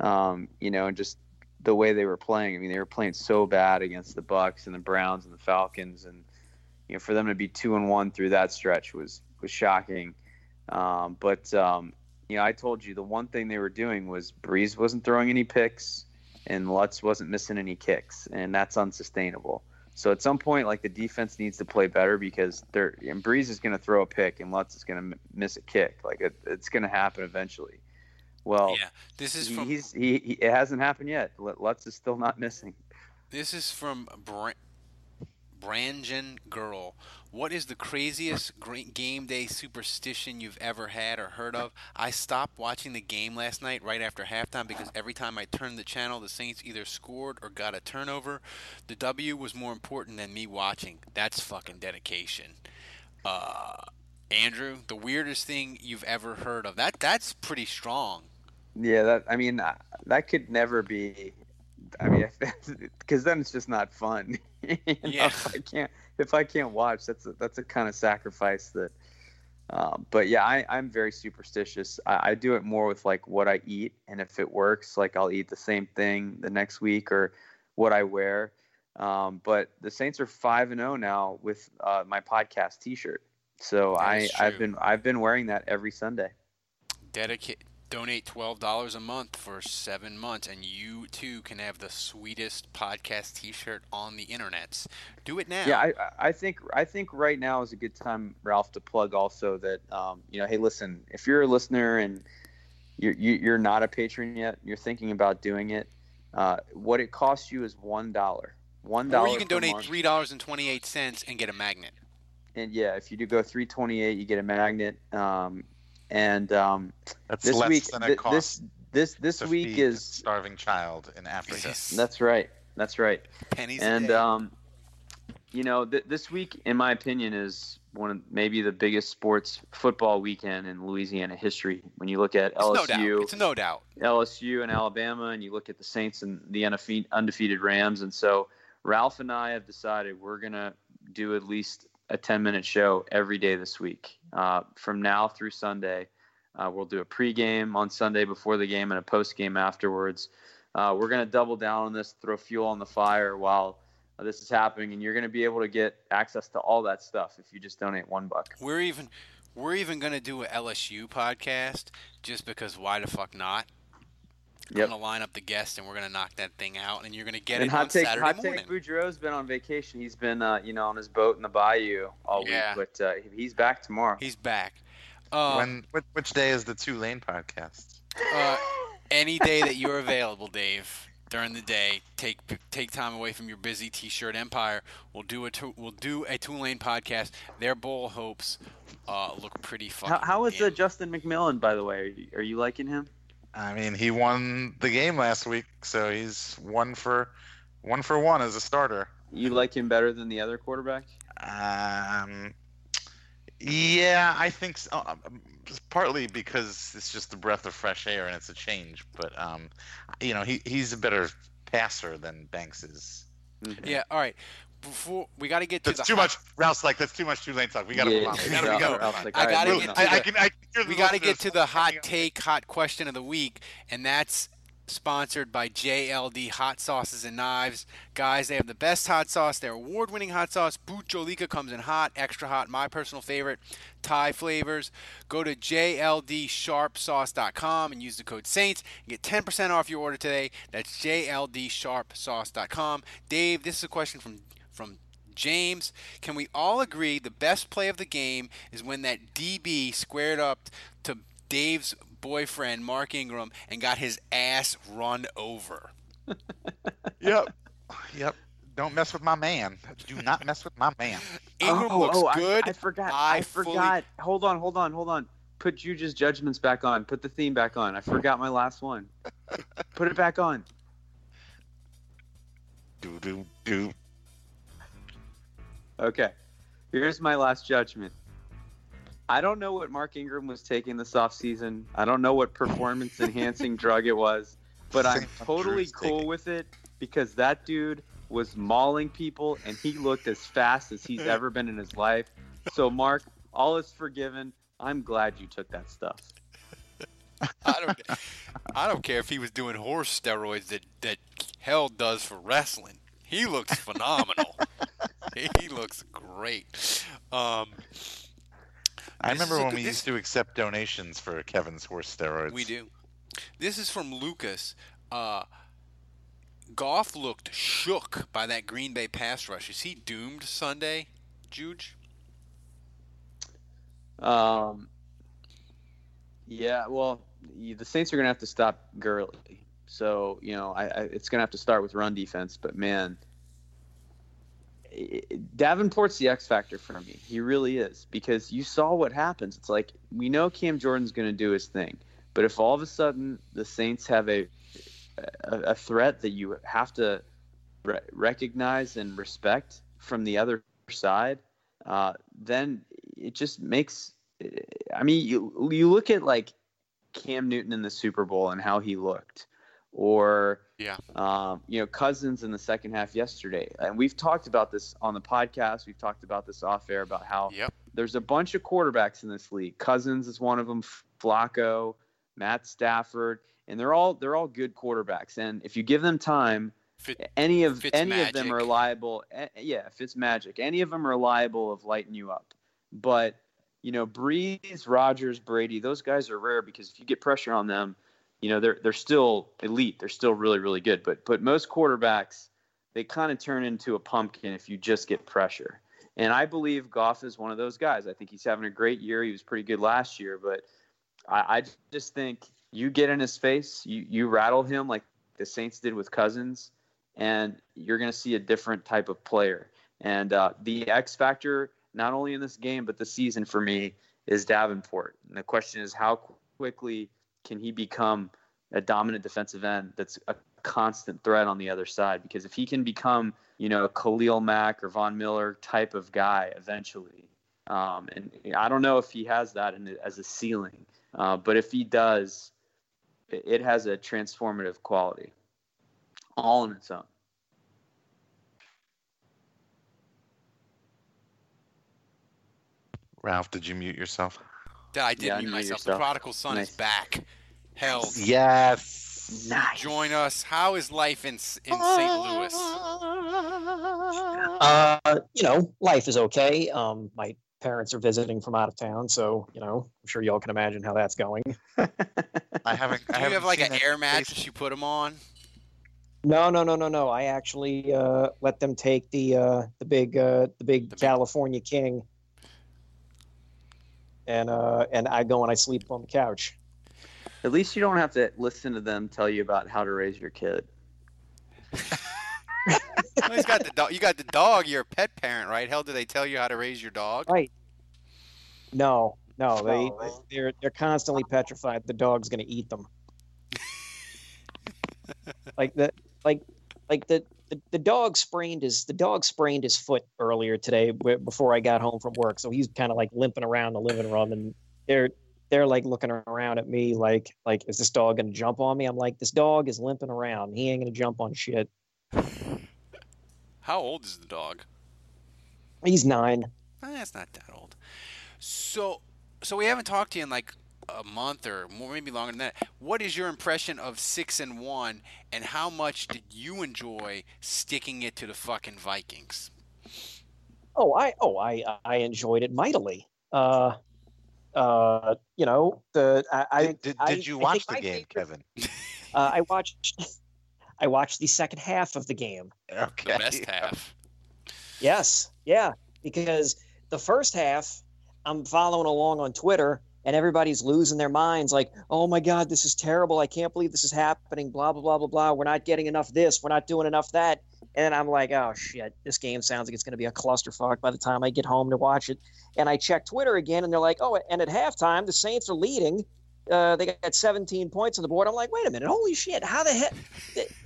Um, you know, and just the way they were playing. I mean, they were playing so bad against the Bucks and the Browns and the Falcons, and you know, for them to be two and one through that stretch was was shocking. Um, but um, you know, I told you the one thing they were doing was Brees wasn't throwing any picks, and Lutz wasn't missing any kicks, and that's unsustainable. So at some point, like the defense needs to play better because they're and Brees is going to throw a pick and Lutz is going to miss a kick. Like it, it's going to happen eventually. Well, Yeah, this is from- he's he, he it hasn't happened yet. Lutz is still not missing. this is from Bra- Branjan Girl. What is the craziest game day superstition you've ever had or heard of? I stopped watching the game last night right after halftime because every time I turned the channel, the Saints either scored or got a turnover. The W was more important than me watching. That's fucking dedication. Uh, Andrew, the weirdest thing you've ever heard of. That that's pretty strong. Yeah, that I mean uh, that could never be. I mean, because *laughs* then it's just not fun. *laughs* you know, Yeah. If I can't if I can't watch, that's a, that's a kind of sacrifice that. Um, but yeah, I, I'm very superstitious. I, I do it more with like what I eat, and if it works, like I'll eat the same thing the next week or what I wear. Um, but the Saints are five and zero now with uh, my podcast T-shirt. So That I, I've been I've been wearing that every Sunday. Dedicate donate twelve dollars a month for seven months, and you too can have the sweetest podcast T-shirt on the internets. Do it now. Yeah, I, I think I think right now is a good time, Ralph, to plug also that um, you know, hey, listen, if you're a listener and you're you- you're not a patron yet, you're thinking about doing it. Uh, what it costs you is one dollar. One dollar. or you can donate month. three dollars and twenty eight cents and get a magnet. And yeah, if you do go three twenty eight, you get a magnet. Um, and um, That's this less week, than it th- costs this this this week is a starving child in Africa. That's right. That's right. Pennies and um, you know, th- this week, in my opinion, is one of maybe the biggest sports football weekend in Louisiana history. When you look at It's no doubt. LSU, It's no doubt. LSU and Alabama, and you look at the Saints and the undefe- undefeated Rams, and so Ralph and I have decided we're gonna do at least a 10 minute show every day this week, uh, from now through Sunday. Uh, we'll do a pregame on Sunday before the game and a postgame afterwards. Uh, we're gonna double down on this, throw fuel on the fire while this is happening, and you're gonna be able to get access to all that stuff if you just donate one buck. We're even we're even gonna do a LSU podcast just because why the fuck not? Yep. I'm gonna line up the guests and we're gonna knock that thing out, and you're gonna get and it hot on take, Saturday hot morning. take. Boudreaux's been on vacation. He's been, uh, you know, on his boat in the bayou all Yeah. week, but uh, he's back tomorrow. He's back. Um, when which, which day is the Tulane podcast? uh, any day that you're available, Dave, during the day, take take time away from your busy T-shirt empire. We'll do a two, we'll do a Tulane podcast. Their bowl hopes uh, look pretty fucking. How, how is uh, Justin McMillan, by the way? Are you, are you liking him? I mean, he won the game last week, so he's one for one for one as a starter. You like him better than the other quarterback? Um, yeah, I think so. Um, partly because it's just a breath of fresh air and it's a change, but um, you know, he he's a better passer than Banks is. Yeah. All right. Before we got to get to That's the too hot- much. Ralph's like, that's too much Tulane talk. We gotta Yeah, move on. We gotta go. Ralph's like, I gotta get to I, I the- can. I can we got to get to the hot take, hot question of the week, and that's sponsored by JLD Hot Sauces and Knives. Guys, they have the best hot sauce. Their award-winning hot sauce, Bhut comes in hot, extra hot. My personal favorite, Thai flavors. Go to JLDSharpSauce.com and use the code Saints and get 10% off your order today. That's JLDSharpSauce.com. Dave, this is a question from from James, can we all agree the best play of the game is when that DB squared up to Dave's boyfriend, Mark Ingram, and got his ass run over? *laughs* Yep. Yep. Don't mess with my man. Do not mess with my man. Ingram oh, looks oh, good. I, forgot. I I, fully- forgot. Hold on, hold on, hold on. Put Juju's judgments back on. Put the theme back on. I forgot my last one. Put it back on. *laughs* Do do do. Okay. Here's my last judgment. I don't know what Mark Ingram was taking this offseason. I don't know what performance enhancing *laughs* drug it was, but I'm totally cool with it because that dude was mauling people and he looked as fast as he's ever been in his life. So, Mark, all is forgiven. I'm glad you took that stuff. *laughs* I don't, I don't care if he was doing horse steroids that, that Hell does for wrestling. He looks phenomenal. *laughs* *laughs* he looks great. Um, I remember is a when good- we this- used to accept donations for Kevin's horse steroids. We do. This is from Lucas. Uh, Goff looked shook by that Green Bay pass rush. Is he doomed Sunday, Juge? Um, yeah, well, y- the Saints are going to have to stop Gurley. So, you know, I, I, it's going to have to start with run defense. But, man, i- i- Davenport's the X factor for me. He really is because you saw what happens. It's like we know Cam Jordan's going to do his thing. But if all of a sudden the Saints have a, a, a threat that you have to re- recognize and respect from the other side, uh, then it just makes. I mean, you you look at like Cam Newton in the Super Bowl and how he looked, or Yeah. um, you know Cousins in the second half yesterday, and we've talked about this on the podcast. We've talked about this off air about how there's a bunch of quarterbacks in this league. Cousins is one of them. Flacco, Matt Stafford, and they're all they're all good quarterbacks. And if you give them time, any of Fitz any of them are magic. liable. eh, Yeah, if it's magic, any of them are liable of lighting you up. But you know, Brees, Rodgers, Brady, those guys are rare because if you get pressure on them, you know they're they're still elite. They're still really really good. But but most quarterbacks they kind of turn into a pumpkin if you just get pressure. And I believe Goff is one of those guys. I think he's having a great year. He was pretty good last year, but I, I just think you get in his face, you you rattle him like the Saints did with Cousins, and you're going to see a different type of player. And uh, the X factor, not only in this game but the season for me, is Davenport. And the question is, how quickly can he become a dominant defensive end that's a constant threat on the other side? Because if he can become, you know, a Khalil Mack or Von Miller type of guy eventually, um, and I don't know if he has that in, as a ceiling, uh, but if he does, it, it has a transformative quality, all on its own. Ralph, did you mute yourself? I did Yeah, mute myself. The prodigal son is back. Hell, Yes. Nice. join us. How is life in in St. Louis? Uh, you know, life is okay. Um, my parents are visiting from out of town, so you know, I'm sure y'all can imagine how that's going. I haven't. Do you *laughs* have like an air mattress you put them on? No, no, no, no, no. I actually uh, let them take the uh, the big uh, the big California King, and uh, and I go and I sleep on the couch. At least you don't have to listen to them tell you about how to raise your kid. *laughs* Well, he's got the dog. You got the dog. You're a pet parent, right? Hell, do they tell you how to raise your dog? Right. No, no, they they're they're constantly petrified the dog's going to eat them. *laughs* like the like like the, the the dog sprained his the dog sprained his foot earlier today before I got home from work, so he's kind of like limping around the living room, and they're they're like looking around at me like like is this dog going to jump on me? I'm like this dog is limping around. He ain't going to jump on shit. How old is the dog? He's nine. Eh, That's not that old. So, so we haven't talked to you in like a month or more, maybe longer than that. What is your impression of six and one, and how much did you enjoy sticking it to the fucking Vikings? Oh, I oh I I enjoyed it mightily. Uh, uh, you know the I, I Did, did, I- did you I watch think the my game, Kevin? *laughs* Uh, I watched *laughs* I watched the second half of the game. Okay. The best half. Yes, yeah, because the first half I'm following along on Twitter and everybody's losing their minds like, "Oh my god, this is terrible. I can't believe this is happening, blah blah blah blah blah. We're not getting enough this, we're not doing enough that." And I'm like, "Oh shit, this game sounds like it's going to be a clusterfuck by the time I get home to watch it." And I check Twitter again and they're like, "Oh, and at halftime the Saints are leading uh, they got 17 points on the board. I'm like, wait a minute, holy shit, how the heck?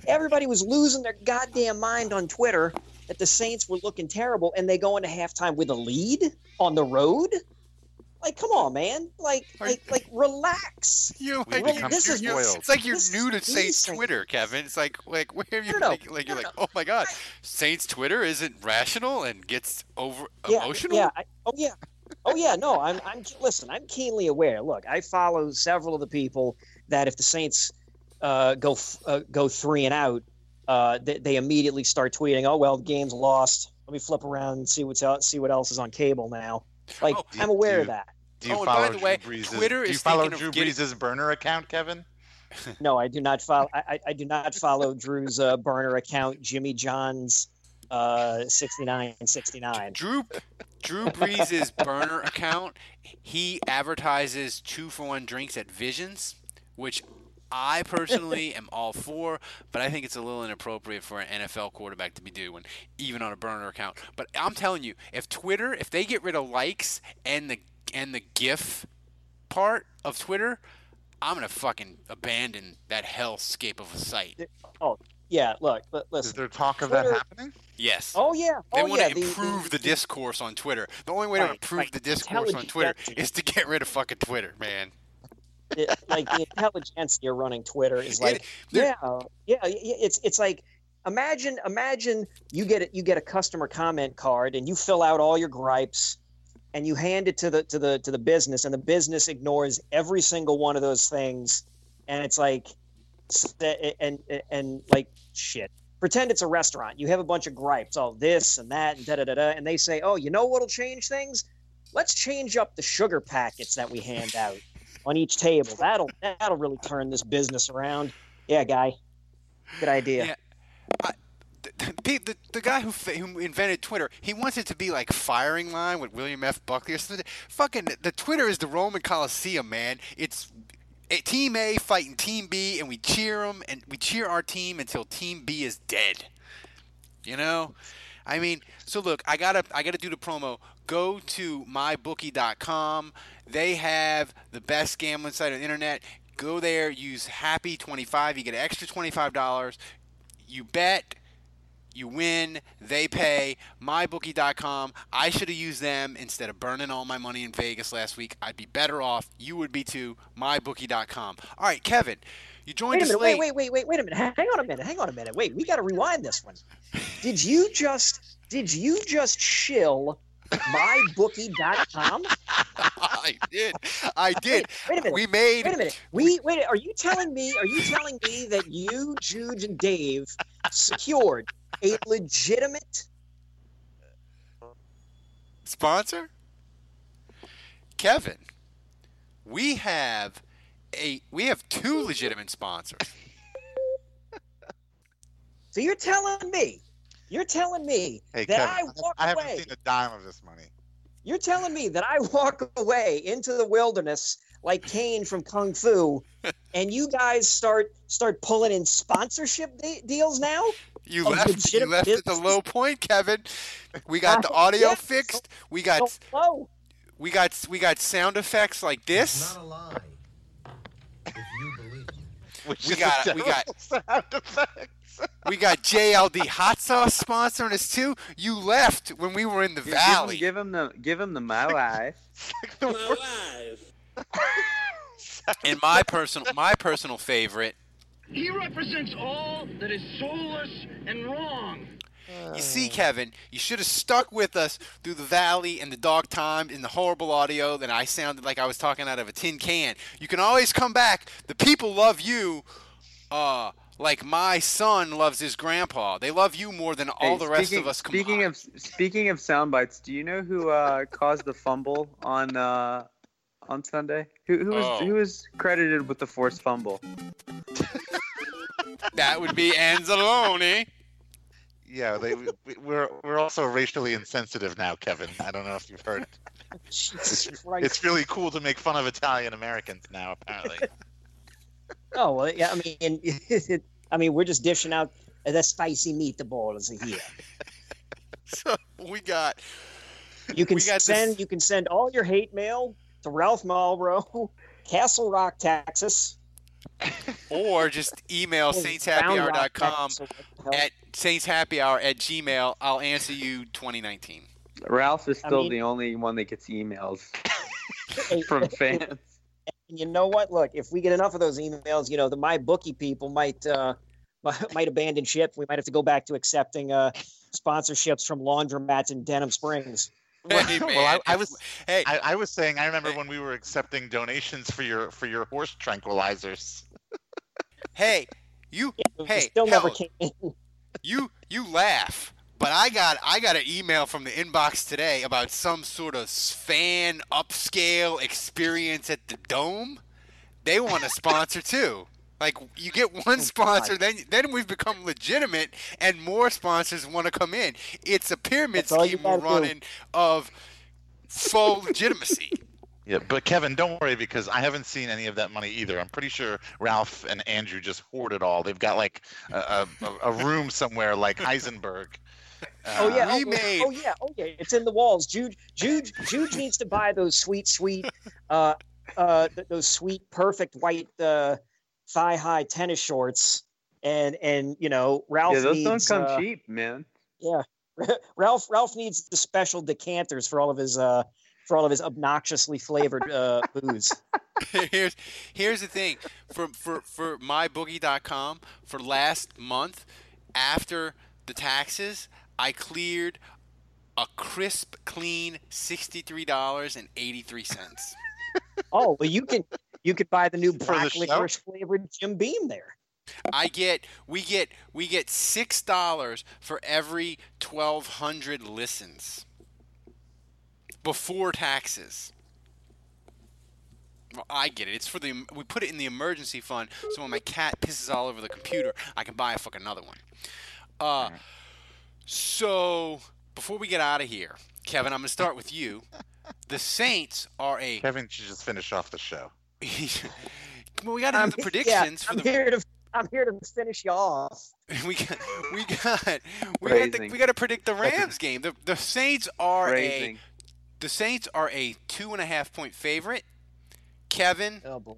Everybody was losing their goddamn mind on Twitter that the Saints were looking terrible, and they go into halftime with a lead on the road. Like, come on, man! Like, like, like, relax. *laughs* You, We like, become you're- too you're- spoiled. it's like you're This new to is Saints decent. Twitter, Kevin. It's like, like *laughs* where have you No, no, like, like you're like, oh my god, Saints Twitter isn't rational and gets over yeah, emotional. Yeah. I, oh yeah. Oh yeah. No, I'm. I'm. Listen, I'm keenly aware. Look, I follow several of the people that if the Saints uh, go uh, go three and out, uh, they, they immediately start tweeting, "Oh well, the game's lost. Let me flip around and see what's out, see what else is on cable now." *laughs* Like, Oh, I'm aware do of that. Do you Oh, and by follow the Drew way, Brees' Twitter do you is follow thinking of Drew getting- Brees' burner account, Kevin? *laughs* No, I do not follow. *laughs* I, I- I do not follow Drew's uh, burner account, Jimmy John's uh, 6969. Drew Drew Brees' burner account, he advertises two for one drinks at Visions, which I *laughs* personally am all for, but I think it's a little inappropriate for an NFL quarterback to be doing, even on a burner account. But I'm telling you, if Twitter, if they get rid of likes and the and the GIF part of Twitter, I'm gonna fucking abandon that hellscape of a site. Oh, yeah. Look, listen. Is there talk of Twitter- that happening? Yes. Oh yeah. They oh want yeah. to The- improve the, discourse on Twitter. The only way to improve right. the discourse on Twitter is to get rid of fucking Twitter, man. It, like the intelligentsia running Twitter is like, yeah, yeah, yeah. It's it's like imagine imagine you get it you get a customer comment card and you fill out all your gripes and you hand it to the to the to the business and the business ignores every single one of those things. And it's like and and, and like shit. Pretend it's a restaurant. You have a bunch of gripes all this and that and da da da da and they say oh you know what'll change things? Let's change up the sugar packets that we hand out on each table that'll that'll really turn this business around yeah guy good idea Yeah. the, the, the guy who who invented Twitter, he wants it to be like firing line with William F. Buckley or something. Fucking the Twitter is the Roman Coliseum, man. It's Team A fighting Team B, and we cheer them, and we cheer our team until Team B is dead. You know, I mean, so look, I gotta I gotta do the promo. Go to mybookie.com. They have the best gambling site on the internet. Go there, use Happy twenty five. You get an extra twenty five dollars. You bet, you win, they pay. MyBookie.com. I should have used them instead of burning all my money in Vegas last week. I'd be better off. You would be too. MyBookie.com. All right, Kevin, you joined Wait a us minute, late. wait, wait, wait, wait, wait a minute. Hang on a minute. Hang on a minute. Wait, we got to rewind this one. Did you just did you just shill mybookie.com? *laughs* I did. I did. Wait a minute. We made. Wait a minute. We wait. Are you telling me? Are you telling me that you, Juge, and Dave secured a legitimate? sponsor? Kevin, we have a we have two legitimate sponsors. So you're telling me? You're telling me Hey, that Kevin, I walk I haven't away? seen a dime of this money. You're telling me that I walk away into the wilderness like Caine from Kung Fu, *laughs* and you guys start start pulling in sponsorship de- deals now? You Of left. You legitimate left at the low point, Kevin. We got the audio Yeah. fixed. We got So low. we got we got sound effects like this. Which We *laughs* is a got we got sound effects. We got JLD hot sauce sponsoring us too. You left when we were in the Give him, valley. give him the give him the my wife. My wife. And my personal my personal favorite. He represents all that is soulless and wrong. You see, Kevin, you should have stuck with us through the valley and the dark time and the horrible audio that I sounded like I was talking out of a tin can. You can always come back. The people love you, uh, like my son loves his grandpa. They love you more than all Hey, the rest speaking, of us combined. Speaking of speaking of sound bites, do you know who uh, caused the fumble on uh, on Sunday? Who who was Oh. who was credited with the forced fumble? *laughs* *laughs* that would be Anzalone. Yeah, they we, we're we're also racially insensitive now, Kevin. I don't know if you've heard. *laughs* Jesus It's, it's really cool to make fun of Italian Americans now, apparently. Oh well, yeah. I mean, it, *laughs* I mean, we're just dishing out the spicy meatballs here. *laughs* So we got You can We got this- send you can send all your hate mail to Ralph Marlboro, *laughs* Castle Rock, Texas. or just email Round saintshappyhour.com Rock, Texas, or what the hell. at saintshappyhour at gmail. I'll answer you 2019. Ralph is I still mean- the only one that gets emails from fans. And you know what? Look, if we get enough of those emails, you know, the my bookie people might uh *laughs* might might abandon ship. We might have to go back to accepting uh sponsorships from laundromats in Denham Springs. Hey, well, I, I was Hey, I, I was saying I remember when we were accepting donations for your for your horse tranquilizers. hey, you. They Hey, still never came in. you you laugh but i got i got an email from the inbox today about some sort of fan upscale experience at the dome they want a sponsor too like you get one oh, sponsor then then we've become legitimate and more sponsors want to come in it's a pyramid That's scheme we're gotta do. running of full legitimacy *laughs* Yeah, but Kevin, don't worry because I haven't seen any of that money either. I'm pretty sure Ralph and Andrew just hoard it all. They've got like a, a, a room somewhere like *laughs* Heisenberg. Oh yeah, we oh, made- oh yeah, oh yeah, it's in the walls. Jude, Jude, Jude needs to buy those sweet, sweet, uh, uh, those sweet, perfect white uh, thigh high tennis shorts, and and you know Ralph yeah, those needs. don't come uh, cheap, man. Yeah, *laughs* Ralph Ralph needs the special decanters for all of his uh for all of his obnoxiously flavored uh, *laughs* booze. here's here's the thing for for for mybookie.com for last month after the taxes I cleared a crisp clean $63.83 *laughs* oh well you can you could buy the new the black licorice flavored Jim Beam there. I get we get we get six dollars for every twelve hundred listens before taxes. Well, I get it. It's for the we put it in the emergency fund, so when my cat pisses all over the computer, I can buy a fucking another one. Uh, so before we get out of here, Kevin, I'm gonna start with you. The Saints are a Kevin should just finish off the show. *laughs* well, we got to I'm- the predictions yeah, for I'm the here to I'm here to finish you off. *laughs* we got we got we got, to, we got to predict the Rams game. The the Saints are Phrasing. a the Saints are a two and a half point favorite. Kevin, Oh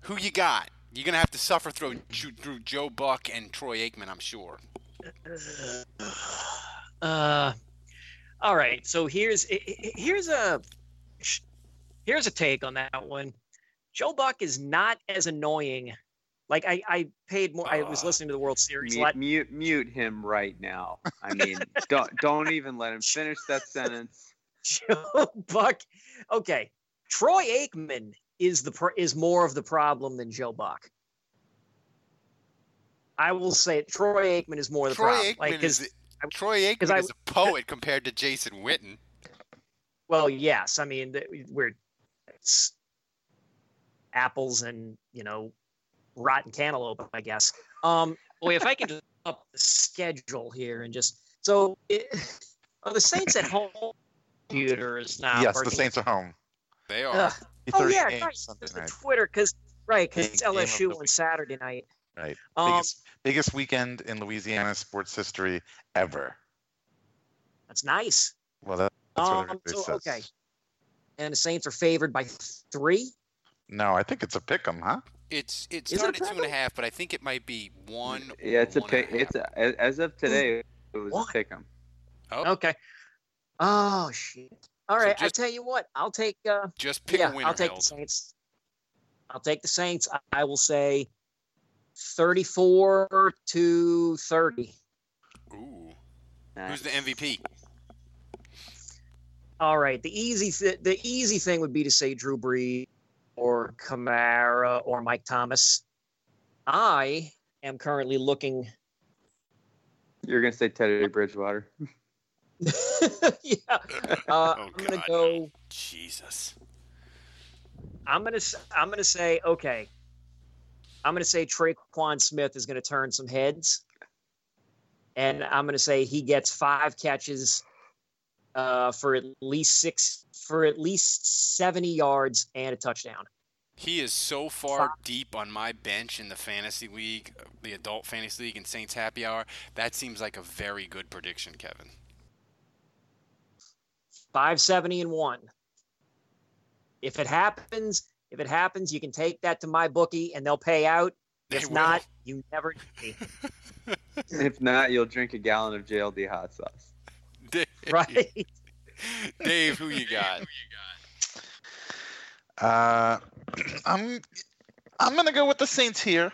who you got? You're gonna have to suffer through through Joe Buck and Troy Aikman, I'm sure. *sighs* Uh, all right. So here's here's a here's a take on that one. Joe Buck is not as annoying. Like I, I paid more. I was listening to the World Series. a Mute, lot. mute, mute him right now. I mean, *laughs* don't don't even let him finish that sentence. Joe Buck. Okay, Troy Aikman is the pro- is more of the problem than Joe Buck. I will say it. Troy Aikman is more the Troy problem. Aikman Like, 'cause- is Troy Aikman 'cause I- is a poet compared to Jason Witten. Well, yes. I mean, th- we're it's apples and you know rotten cantaloupe, I guess. Um, boy, if I can just up the schedule here and just so it, are the Saints at home? Computer is not yes, the. Saints are home. They Ugh. Oh yeah, right. Sunday the. Twitter, because right, because it's game LSU on. Saturday night. Right. Um, biggest, biggest weekend in Louisiana sports history ever. That's nice. Well, that, that's what Um, everybody so, says. okay, and the Saints are favored by three. No, I think it's a pick 'em, huh? It's it Is it a started at two and a pick 'em? half, but I think it might be one. Yeah, it's a one and pick. half. It's a, as- as of today, it was What? a pick 'em. Oh, Okay. Oh shit. All right, I just- tell you what, I'll take. uh just pick yeah, a winner. I'll take Held. the Saints. I'll take the Saints. I, I will say thirty-four to thirty. Ooh, who's the MVP? All right. The easy th- the easy thing would be to say Drew Brees or Kamara or Mike Thomas. I am currently looking. You're gonna say Teddy Bridgewater. *laughs* *laughs* yeah. *laughs* Uh, Oh, I'm gonna God. go. Jesus. I'm gonna. s- I'm gonna say okay. I'm gonna say Tre'Quan Smith is gonna turn some heads, and I'm gonna say he gets five catches, uh, for at least six, for at least seventy yards and a touchdown. He is so far deep on my bench in the fantasy league, the adult fantasy league, and Saints Happy Hour. That seems like a very good prediction, Kevin. Five seventy and one. If it happens, if it happens, you can take that to my bookie and they'll pay out. They if will. not, you never. need me. *laughs* if not, you'll drink a gallon of JLD hot sauce. Dave, right? *laughs* Dave, who you got? Uh, I'm I'm gonna go with the Saints here.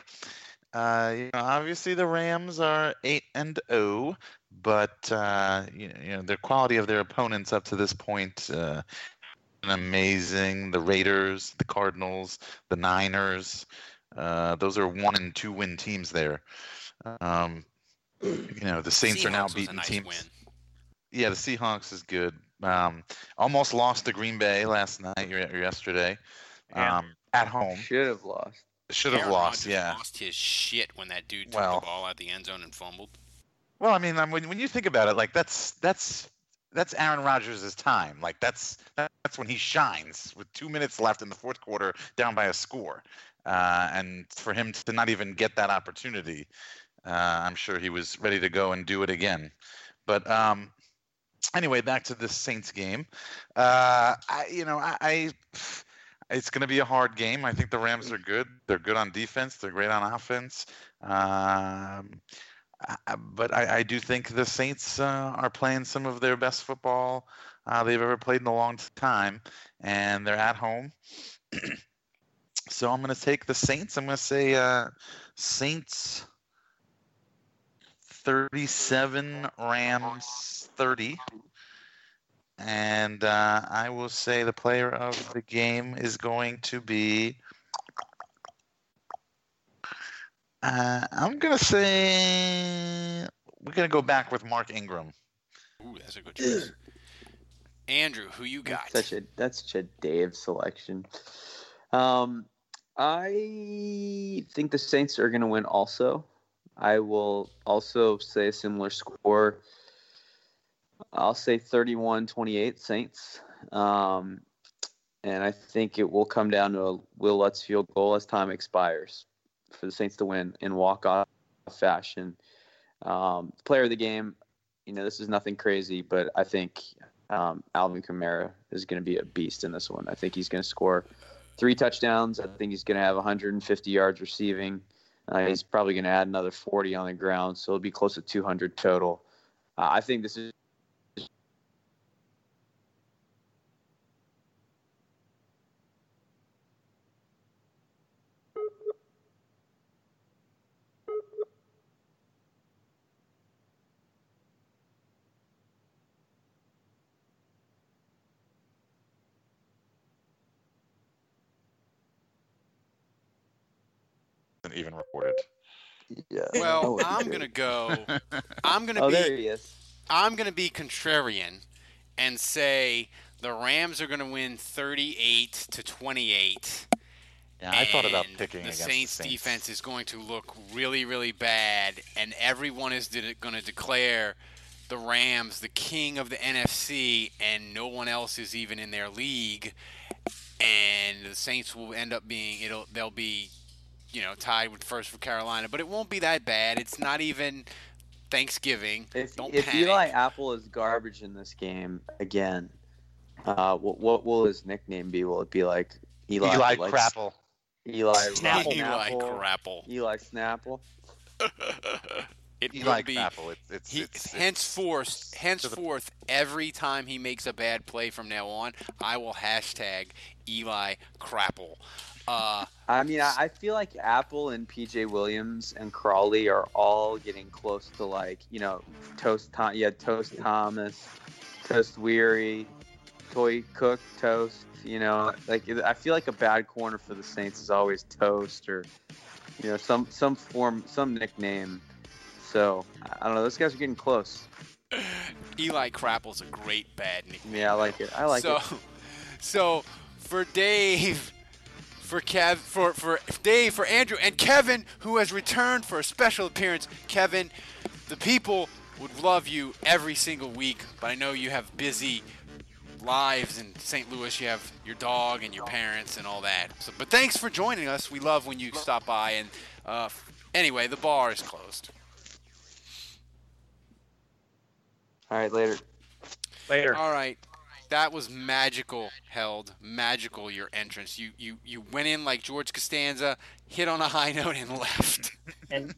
Uh, you know, obviously the Rams are eight and zero, but uh, you, know, you know the quality of their opponents up to this point, uh, been amazing. The Raiders, the Cardinals, the Niners, uh, those are one and two win teams there. Um, you know the Saints are now Seahawks was beating nice teams. win. Yeah, the Seahawks is good. Um, almost lost to Green Bay last night or or yesterday. Yeah. Um, at home, Should have lost. should have Aaron lost. Yeah. lost his shit when that dude took Well. the ball out the end zone and fumbled. Well, I mean, um, when when you think about it, like that's that's that's Aaron Rodgers' time. Like that's that's when he shines with two minutes left in the fourth quarter, down by a score, uh, and for him to not even get that opportunity, uh, I'm sure he was ready to go and do it again. But um, anyway, back to this Saints game. Uh, I, you know, I, I it's going to be a hard game. I think the Rams are good. They're good on defense. They're great on offense. Um, Uh, but I, I do think the Saints uh, are playing some of their best football uh, they've ever played in a long time, and they're at home. *clears throat* so I'm going to take the Saints. I'm going to say uh, Saints 37, Rams 30. And uh, I will say the player of the game is going to be. Uh, I'm going to say. We're going to go back with Mark Ingram. Ooh, that's a good choice. Andrew, who you got? That's such a that's such a Dave selection. Um, I think the Saints are going to win. Also, I will also say a similar score. I'll say 31-28 Saints. Um, and I think it will come down to a Will Lutz field goal as time expires for the Saints to win in walk-off fashion. Um, player of the game, you know, this is nothing crazy, but I think um, Alvin Kamara is going to be a beast in this one. I think he's going to score three touchdowns. I think he's going to have 150 yards receiving. Uh, he's probably going to add another 40 on the ground, so it'll be close to 200 total. Uh, I think this is Isn't recorded. Yeah. Well, I'm gonna go. *laughs* I'm gonna Oh, be. there he is. I'm gonna be contrarian, and say the Rams are gonna win 38 to 28. Yeah, I thought about picking the against the Saints, Saints. defense is going to look really, really bad, and everyone is going to declare the Rams the king of the NFC, and no one else is even in their league. And the Saints will end up being it'll they'll be, you know, tied with first for Carolina, but it won't be that bad. It's not even Thanksgiving. If, Don't if panic. Eli Apple is garbage in this game again, uh, what, what will his nickname be? Will it be like Eli? Eli like, Crapple. Eli Snapple. *laughs* Snapple. Eli Crapple. Eli Snapple. It Eli will be. Crapple. It's, it's, He, it's, it's henceforth, henceforth, every time he makes a bad play from now on, I will hashtag Eli Crapple. Uh, I mean, I, I feel like Apple and PJ Williams and Crawley are all getting close to like you know Toast. Tom, yeah, Toast Thomas, Toast Weary, Toi Cook, Toast. You know, like I feel like a bad corner for the Saints is always Toast or you know some some form some nickname. So I don't know. Those guys are getting close. Eli Crapple's a great bad nickname. Yeah, I like it. I like so, it. So, for Dave, for Kev, for for Dave, for Andrew, and Kevin, who has returned for a special appearance. Kevin, the people would love you every single week, but I know you have busy lives in St. Louis. You have your dog and your parents and all that. So, but thanks for joining us. We love when you stop by. And uh, anyway, the bar is closed. All right, later. Later. All right. That was magical, held magical. Your entrance. You you you went in like George Costanza, hit on a high *laughs* note and left. And